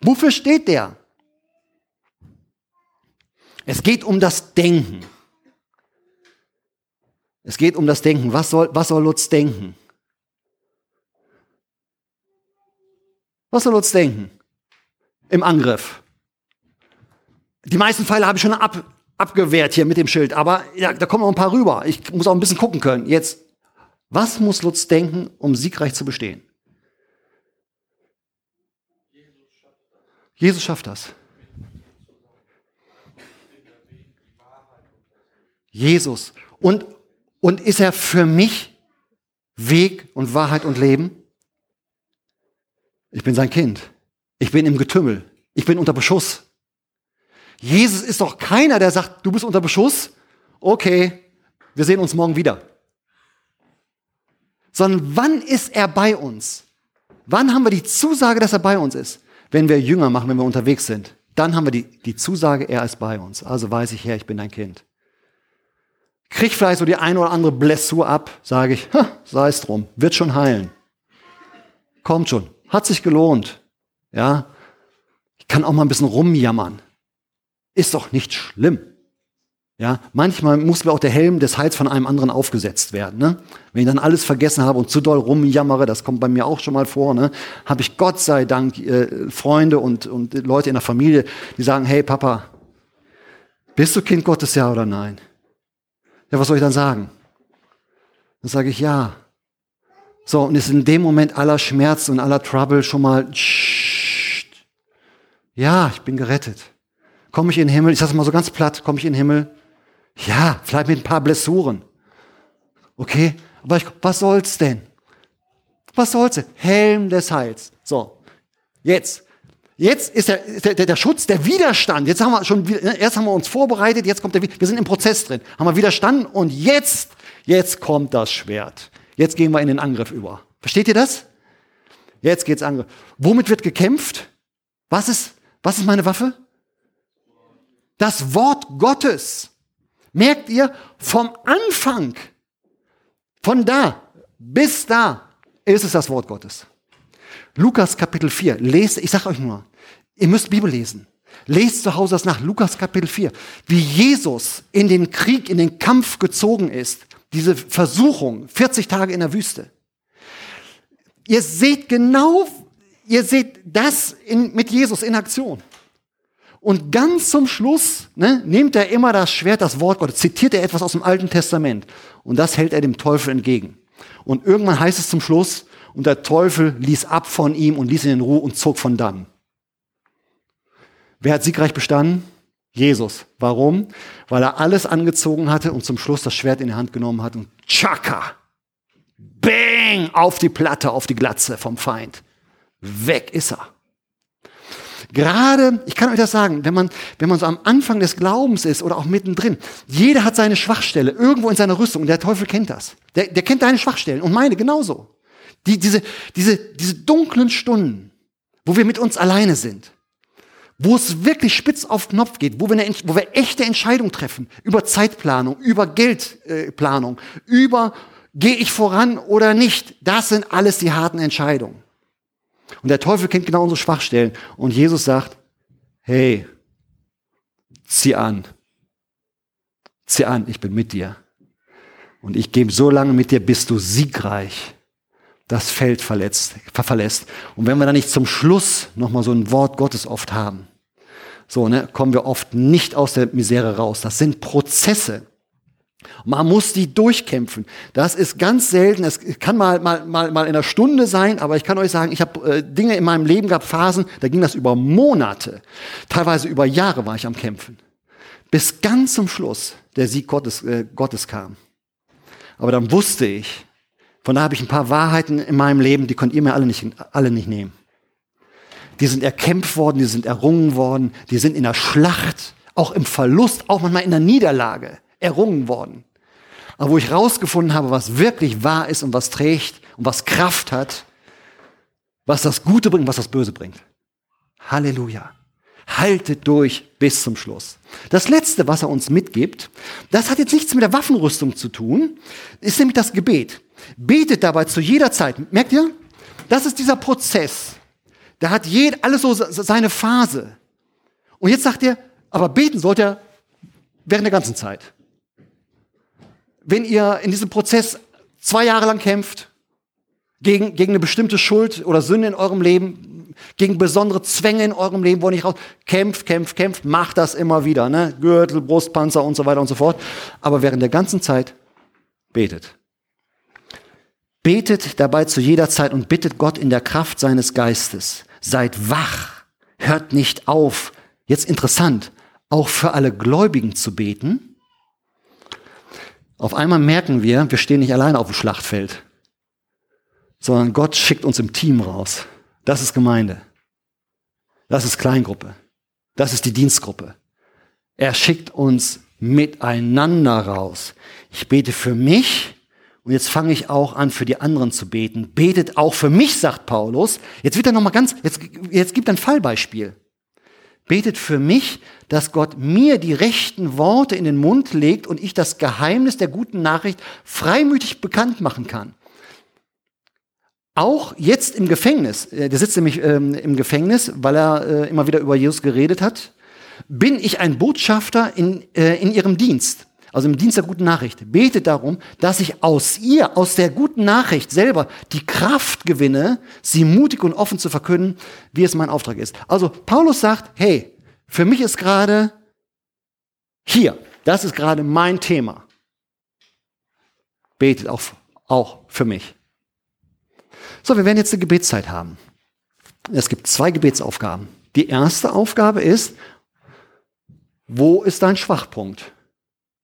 Wofür steht der? Es geht um das Denken. Es geht um das Denken. Was soll, was soll Lutz denken? Was soll Lutz denken? Im Angriff. Die meisten Pfeile habe ich schon ab, abgewehrt hier mit dem Schild, aber ja, da kommen noch ein paar rüber. Ich muss auch ein bisschen gucken können. Jetzt, was muss Lutz denken, um siegreich zu bestehen? Jesus schafft das. Jesus. Und, und ist er für mich Weg und Wahrheit und Leben? Ich bin sein Kind. Ich bin im Getümmel. Ich bin unter Beschuss. Jesus ist doch keiner, der sagt, du bist unter Beschuss. Okay, wir sehen uns morgen wieder. Sondern wann ist er bei uns? Wann haben wir die Zusage, dass er bei uns ist? Wenn wir Jünger machen, wenn wir unterwegs sind. Dann haben wir die, die Zusage, er ist bei uns. Also weiß ich, Herr, ich bin dein Kind krieg vielleicht so die eine oder andere Blessur ab, sage ich, sei es drum, wird schon heilen. Kommt schon, hat sich gelohnt. Ja, ich kann auch mal ein bisschen rumjammern. Ist doch nicht schlimm. Ja, manchmal muss mir auch der Helm des Heils von einem anderen aufgesetzt werden. Ne? Wenn ich dann alles vergessen habe und zu doll rumjammere, das kommt bei mir auch schon mal vor, ne? habe ich Gott sei Dank äh, Freunde und, und Leute in der Familie, die sagen, hey Papa, bist du Kind Gottes, ja oder nein? Ja, was soll ich dann sagen? Dann sage ich ja. So, und ist in dem Moment aller Schmerz und aller Trouble schon mal, ja, ich bin gerettet. Komme ich in den Himmel? Ich sage mal so ganz platt, komme ich in den Himmel? Ja, vielleicht mit ein paar Blessuren. Okay, aber ich, was soll's denn? Was soll's denn? Helm des Heils. So, jetzt Jetzt ist der, der, der Schutz, der Widerstand. Jetzt haben wir schon, ne, erst haben wir uns vorbereitet, jetzt kommt der, wir sind im Prozess drin, haben wir widerstanden und jetzt, jetzt kommt das Schwert. Jetzt gehen wir in den Angriff über. Versteht ihr das? Jetzt geht's Angriff. Womit wird gekämpft? Was ist, was ist meine Waffe? Das Wort Gottes. Merkt ihr, vom Anfang, von da bis da, ist es das Wort Gottes. Lukas Kapitel 4, lest, ich sage euch nur, ihr müsst Bibel lesen. Lest zu Hause das nach, Lukas Kapitel 4, wie Jesus in den Krieg, in den Kampf gezogen ist. Diese Versuchung, 40 Tage in der Wüste. Ihr seht genau, ihr seht das in, mit Jesus in Aktion. Und ganz zum Schluss ne, nimmt er immer das Schwert, das Wort Gottes, zitiert er etwas aus dem Alten Testament. Und das hält er dem Teufel entgegen. Und irgendwann heißt es zum Schluss, und der Teufel ließ ab von ihm und ließ ihn in Ruhe und zog von dann. Wer hat siegreich bestanden? Jesus. Warum? Weil er alles angezogen hatte und zum Schluss das Schwert in die Hand genommen hat und tschakka, bang, auf die Platte, auf die Glatze vom Feind. Weg ist er. Gerade, ich kann euch das sagen, wenn man, wenn man so am Anfang des Glaubens ist oder auch mittendrin, jeder hat seine Schwachstelle irgendwo in seiner Rüstung und der Teufel kennt das. Der, der kennt deine Schwachstellen und meine genauso. Die, diese, diese, diese dunklen Stunden, wo wir mit uns alleine sind, wo es wirklich spitz auf Knopf geht, wo wir, eine, wo wir echte Entscheidungen treffen über Zeitplanung, über Geldplanung, äh, über gehe ich voran oder nicht. Das sind alles die harten Entscheidungen. Und der Teufel kennt genau unsere Schwachstellen. Und Jesus sagt, hey, zieh an. Zieh an, ich bin mit dir. Und ich gebe so lange mit dir, bis du siegreich das Feld verletzt, verlässt. Und wenn wir dann nicht zum Schluss nochmal so ein Wort Gottes oft haben, so, ne, kommen wir oft nicht aus der Misere raus. Das sind Prozesse. Man muss die durchkämpfen. Das ist ganz selten. Es kann mal, mal, mal, mal in einer Stunde sein, aber ich kann euch sagen, ich habe äh, Dinge in meinem Leben gehabt, Phasen, da ging das über Monate, teilweise über Jahre war ich am Kämpfen. Bis ganz zum Schluss der Sieg Gottes, äh, Gottes kam. Aber dann wusste ich, von da habe ich ein paar Wahrheiten in meinem Leben, die könnt ihr mir alle nicht, alle nicht nehmen. Die sind erkämpft worden, die sind errungen worden, die sind in der Schlacht, auch im Verlust, auch manchmal in der Niederlage errungen worden. Aber wo ich rausgefunden habe, was wirklich wahr ist und was trägt und was Kraft hat, was das Gute bringt, was das Böse bringt. Halleluja. Haltet durch bis zum Schluss. Das letzte, was er uns mitgibt, das hat jetzt nichts mit der Waffenrüstung zu tun, ist nämlich das Gebet. Betet dabei zu jeder Zeit. Merkt ihr? Das ist dieser Prozess. Da hat jeder, alles so seine Phase. Und jetzt sagt er, aber beten sollt ihr während der ganzen Zeit wenn ihr in diesem Prozess zwei Jahre lang kämpft, gegen, gegen eine bestimmte Schuld oder Sünde in eurem Leben, gegen besondere Zwänge in eurem Leben, wo nicht raus, kämpft, kämpft, kämpft, macht das immer wieder, ne? Gürtel, Brustpanzer und so weiter und so fort. Aber während der ganzen Zeit betet. Betet dabei zu jeder Zeit und bittet Gott in der Kraft seines Geistes. Seid wach, hört nicht auf. Jetzt interessant, auch für alle Gläubigen zu beten auf einmal merken wir, wir stehen nicht alleine auf dem Schlachtfeld, sondern Gott schickt uns im Team raus. Das ist Gemeinde. Das ist Kleingruppe. Das ist die Dienstgruppe. Er schickt uns miteinander raus. Ich bete für mich und jetzt fange ich auch an, für die anderen zu beten. Betet auch für mich, sagt Paulus. Jetzt wird er nochmal ganz, jetzt, jetzt gibt er ein Fallbeispiel. Betet für mich, dass Gott mir die rechten Worte in den Mund legt und ich das Geheimnis der guten Nachricht freimütig bekannt machen kann. Auch jetzt im Gefängnis, äh, der sitzt nämlich ähm, im Gefängnis, weil er äh, immer wieder über Jesus geredet hat, bin ich ein Botschafter in, äh, in ihrem Dienst also im Dienst der guten Nachricht, betet darum, dass ich aus ihr, aus der guten Nachricht selber die Kraft gewinne, sie mutig und offen zu verkünden, wie es mein Auftrag ist. Also Paulus sagt, hey, für mich ist gerade hier, das ist gerade mein Thema. Betet auch, auch für mich. So, wir werden jetzt eine Gebetszeit haben. Es gibt zwei Gebetsaufgaben. Die erste Aufgabe ist, wo ist dein Schwachpunkt?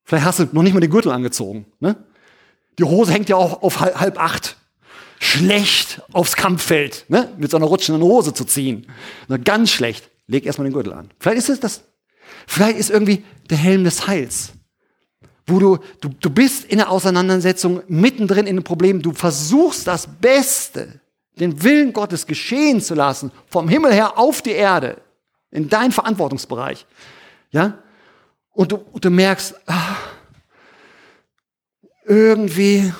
Vielleicht hast du noch nicht mal den Gürtel angezogen. Ne? Die Hose hängt ja auch auf halb acht. Schlecht aufs Kampffeld, ne? mit so einer rutschenden Hose zu ziehen. Na, ganz schlecht. Leg erstmal den Gürtel an. Vielleicht ist es das. Vielleicht ist irgendwie der Helm des Heils. Wo du, du, du bist in der Auseinandersetzung mittendrin in einem Problem. Du versuchst das Beste, den Willen Gottes geschehen zu lassen, vom Himmel her auf die Erde, in deinen Verantwortungsbereich. Ja? Und du, du merkst, ah, irgendwie,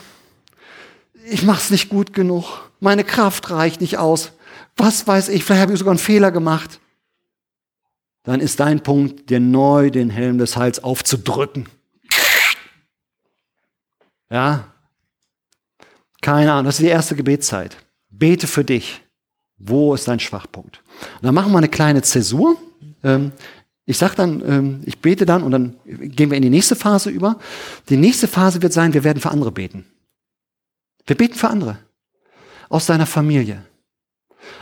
ich mach's nicht gut genug. Meine Kraft reicht nicht aus. Was weiß ich, vielleicht habe ich sogar einen Fehler gemacht. Dann ist dein Punkt, dir neu den Helm des Heils aufzudrücken. Ja? Keine Ahnung, das ist die erste Gebetszeit. Bete für dich. Wo ist dein Schwachpunkt? Und dann machen wir eine kleine Zäsur. Ähm, ich sage dann, ähm, ich bete dann und dann gehen wir in die nächste Phase über. Die nächste Phase wird sein, wir werden für andere beten. Wir beten für andere. Aus deiner Familie,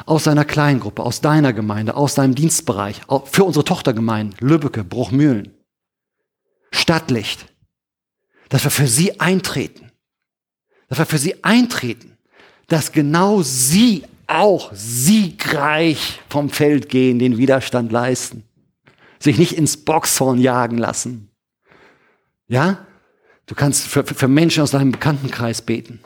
aus deiner Kleingruppe, aus deiner Gemeinde, aus deinem Dienstbereich, für unsere Tochtergemeinden, Lübbecke, Bruchmühlen, Stadtlicht, dass wir für sie eintreten, dass wir für sie eintreten, dass genau sie auch siegreich vom Feld gehen, den Widerstand leisten, sich nicht ins Boxhorn jagen lassen. Ja? Du kannst für, für Menschen aus deinem Bekanntenkreis beten.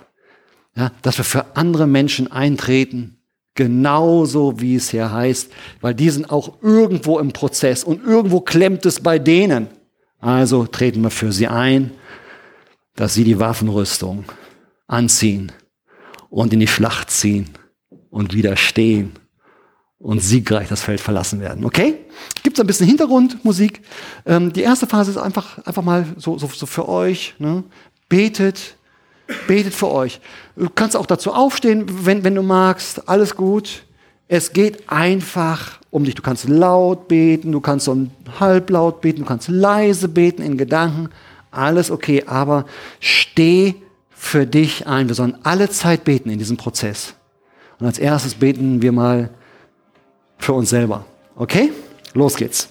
Ja? Dass wir für andere Menschen eintreten, genauso wie es hier heißt, weil die sind auch irgendwo im Prozess und irgendwo klemmt es bei denen. Also treten wir für sie ein, dass sie die Waffenrüstung anziehen und in die Schlacht ziehen und widerstehen und siegreich das Feld verlassen werden. Okay? Gibt es ein bisschen Hintergrundmusik. Ähm, die erste Phase ist einfach, einfach mal so, so, so für euch. Ne? Betet, betet für euch. Du kannst auch dazu aufstehen, wenn, wenn du magst. Alles gut. Es geht einfach um dich. Du kannst laut beten, du kannst so halblaut beten, du kannst leise beten in Gedanken. Alles okay, aber steh für dich ein. Wir sollen alle Zeit beten in diesem Prozess. Und als erstes beten wir mal für uns selber. Okay? Los geht's.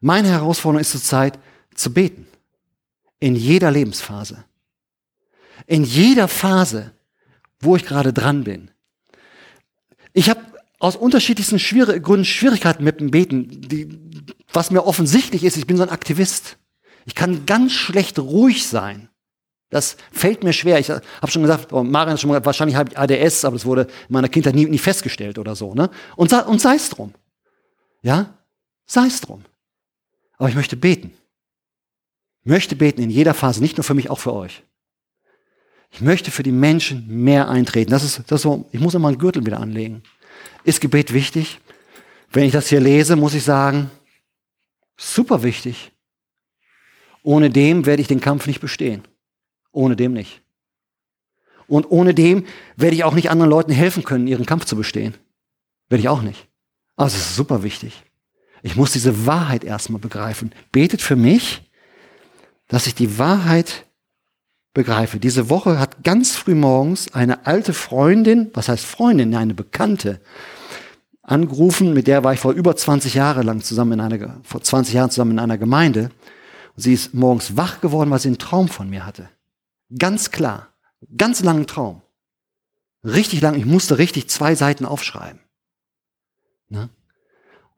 Meine Herausforderung ist zurzeit zu beten. In jeder Lebensphase. In jeder Phase, wo ich gerade dran bin. Ich habe aus unterschiedlichsten Schwierig Gründen Schwierigkeiten mit dem Beten. Die, was mir offensichtlich ist, ich bin so ein Aktivist. Ich kann ganz schlecht ruhig sein. Das fällt mir schwer. Ich habe schon gesagt, oh, Marian hat schon gesagt, wahrscheinlich habe ich ADS, aber das wurde in meiner Kindheit nie, nie festgestellt oder so. Ne? Und, und sei es drum. Ja, sei es drum. Aber ich möchte beten. Ich möchte beten in jeder Phase, nicht nur für mich, auch für euch. Ich möchte für die Menschen mehr eintreten. Das ist, das ist so, ich muss immer einen Gürtel wieder anlegen. Ist Gebet wichtig? Wenn ich das hier lese, muss ich sagen, super wichtig. Ohne dem werde ich den Kampf nicht bestehen. Ohne dem nicht. Und ohne dem werde ich auch nicht anderen Leuten helfen können, ihren Kampf zu bestehen. Werde ich auch nicht. Also es ist super wichtig. Ich muss diese Wahrheit erstmal begreifen. Betet für mich, dass ich die Wahrheit begreife. Diese Woche hat ganz früh morgens eine alte Freundin, was heißt Freundin, eine Bekannte, angerufen, mit der war ich vor über 20 Jahre lang zusammen in einer, vor 20 Jahren zusammen in einer Gemeinde. Und sie ist morgens wach geworden, weil sie einen Traum von mir hatte. Ganz klar. Ganz langen Traum. Richtig lang. Ich musste richtig zwei Seiten aufschreiben. Ne?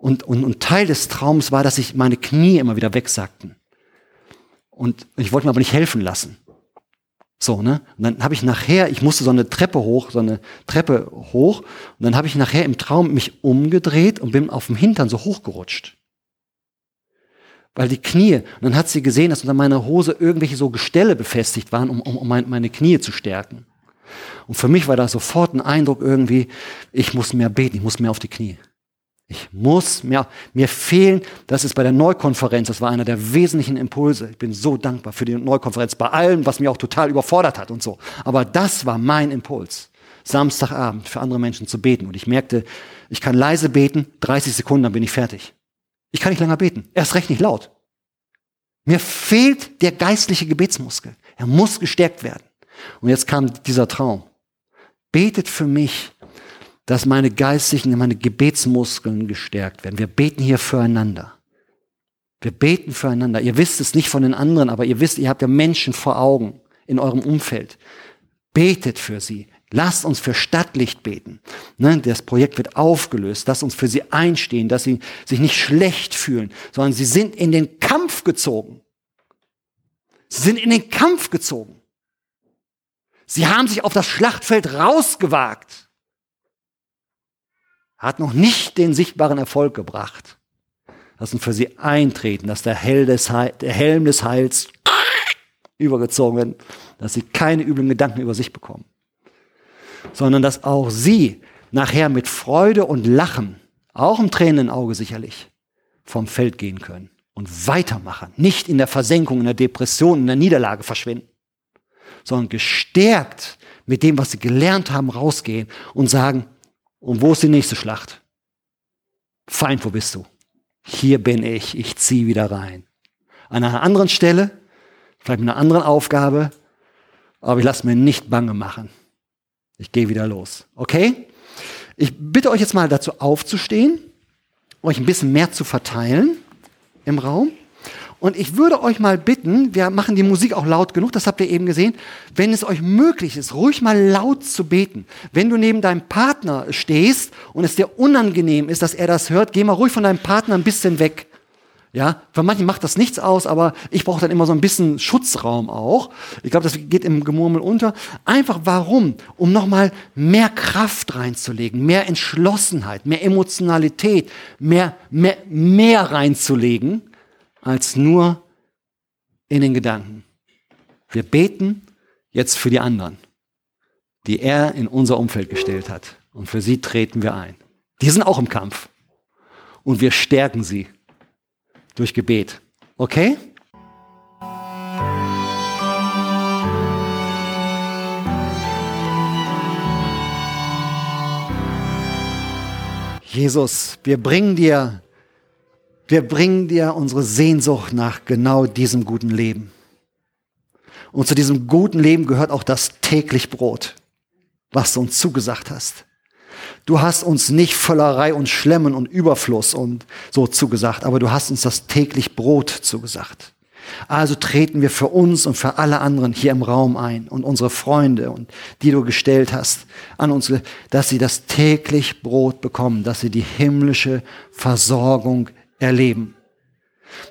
Und, und, und Teil des Traums war, dass sich meine Knie immer wieder wegsackten. Und ich wollte mir aber nicht helfen lassen. So, ne? Und dann habe ich nachher, ich musste so eine Treppe hoch, so eine Treppe hoch, und dann habe ich nachher im Traum mich umgedreht und bin auf dem Hintern so hochgerutscht. Weil die Knie, und dann hat sie gesehen, dass unter meiner Hose irgendwelche so Gestelle befestigt waren, um, um, um meine Knie zu stärken. Und für mich war da sofort ein Eindruck irgendwie, ich muss mehr beten, ich muss mehr auf die Knie. Ich muss mir, mir fehlen, das ist bei der Neukonferenz, das war einer der wesentlichen Impulse. Ich bin so dankbar für die Neukonferenz, bei allem, was mich auch total überfordert hat und so. Aber das war mein Impuls. Samstagabend für andere Menschen zu beten. Und ich merkte, ich kann leise beten, 30 Sekunden, dann bin ich fertig. Ich kann nicht länger beten. Erst recht nicht laut. Mir fehlt der geistliche Gebetsmuskel. Er muss gestärkt werden. Und jetzt kam dieser Traum. Betet für mich, dass meine geistlichen, meine Gebetsmuskeln gestärkt werden. Wir beten hier füreinander. Wir beten füreinander. Ihr wisst es nicht von den anderen, aber ihr wisst, ihr habt ja Menschen vor Augen in eurem Umfeld. Betet für sie. Lasst uns für Stadtlicht beten. Ne, das Projekt wird aufgelöst. Lasst uns für sie einstehen, dass sie sich nicht schlecht fühlen, sondern sie sind in den Kampf gezogen. Sie sind in den Kampf gezogen. Sie haben sich auf das Schlachtfeld rausgewagt hat noch nicht den sichtbaren Erfolg gebracht. Lass uns für sie eintreten, dass der, Hell des Heil, der Helm des Heils übergezogen wird, dass sie keine üblen Gedanken über sich bekommen, sondern dass auch sie nachher mit Freude und Lachen, auch im Tränenauge sicherlich, vom Feld gehen können und weitermachen, nicht in der Versenkung, in der Depression, in der Niederlage verschwinden, sondern gestärkt mit dem, was sie gelernt haben, rausgehen und sagen, und wo ist die nächste Schlacht? Feind, wo bist du? Hier bin ich, ich ziehe wieder rein. An einer anderen Stelle, vielleicht mit einer anderen Aufgabe, aber ich lasse mir nicht bange machen. Ich gehe wieder los. Okay? Ich bitte euch jetzt mal dazu aufzustehen, euch ein bisschen mehr zu verteilen im Raum. Und ich würde euch mal bitten, wir machen die Musik auch laut genug, das habt ihr eben gesehen, wenn es euch möglich ist, ruhig mal laut zu beten. Wenn du neben deinem Partner stehst und es dir unangenehm ist, dass er das hört, geh mal ruhig von deinem Partner ein bisschen weg. Ja, für manche macht das nichts aus, aber ich brauche dann immer so ein bisschen Schutzraum auch. Ich glaube, das geht im Gemurmel unter. Einfach warum? Um nochmal mehr Kraft reinzulegen, mehr Entschlossenheit, mehr Emotionalität, mehr, mehr, mehr reinzulegen als nur in den Gedanken. Wir beten jetzt für die anderen, die er in unser Umfeld gestellt hat. Und für sie treten wir ein. Die sind auch im Kampf. Und wir stärken sie durch Gebet. Okay? Jesus, wir bringen dir wir bringen dir unsere Sehnsucht nach genau diesem guten Leben. Und zu diesem guten Leben gehört auch das täglich Brot, was du uns zugesagt hast. Du hast uns nicht Völlerei und Schlemmen und Überfluss und so zugesagt, aber du hast uns das täglich Brot zugesagt. Also treten wir für uns und für alle anderen hier im Raum ein und unsere Freunde und die du gestellt hast an uns, dass sie das täglich Brot bekommen, dass sie die himmlische Versorgung erleben.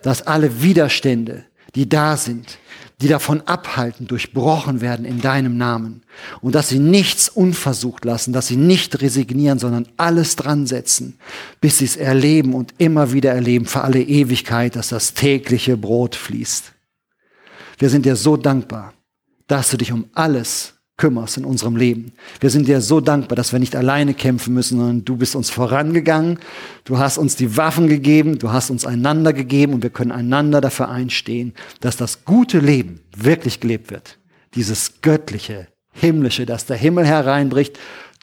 Dass alle Widerstände, die da sind, die davon abhalten, durchbrochen werden in deinem Namen. Und dass sie nichts unversucht lassen, dass sie nicht resignieren, sondern alles dran setzen, bis sie es erleben und immer wieder erleben für alle Ewigkeit, dass das tägliche Brot fließt. Wir sind dir so dankbar, dass du dich um alles kümmerst in unserem Leben. Wir sind dir so dankbar, dass wir nicht alleine kämpfen müssen, sondern du bist uns vorangegangen. Du hast uns die Waffen gegeben, du hast uns einander gegeben und wir können einander dafür einstehen, dass das gute Leben wirklich gelebt wird. Dieses göttliche, himmlische, dass der Himmel hereinbricht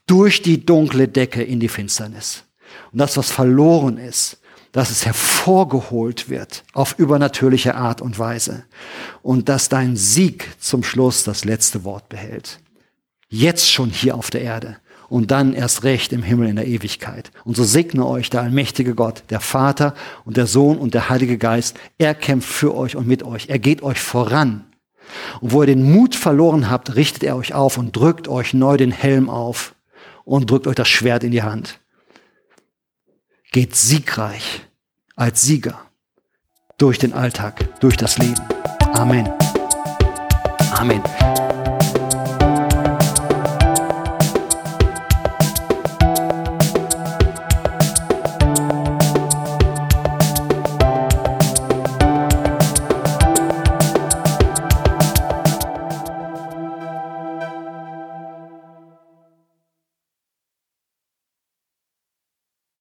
durch die dunkle Decke in die Finsternis. Und das, was verloren ist, dass es hervorgeholt wird auf übernatürliche Art und Weise und dass dein Sieg zum Schluss das letzte Wort behält. Jetzt schon hier auf der Erde und dann erst recht im Himmel in der Ewigkeit. Und so segne euch der allmächtige Gott, der Vater und der Sohn und der Heilige Geist. Er kämpft für euch und mit euch. Er geht euch voran. Und wo ihr den Mut verloren habt, richtet er euch auf und drückt euch neu den Helm auf und drückt euch das Schwert in die Hand. Geht siegreich als Sieger durch den Alltag, durch das Leben. Amen. Amen.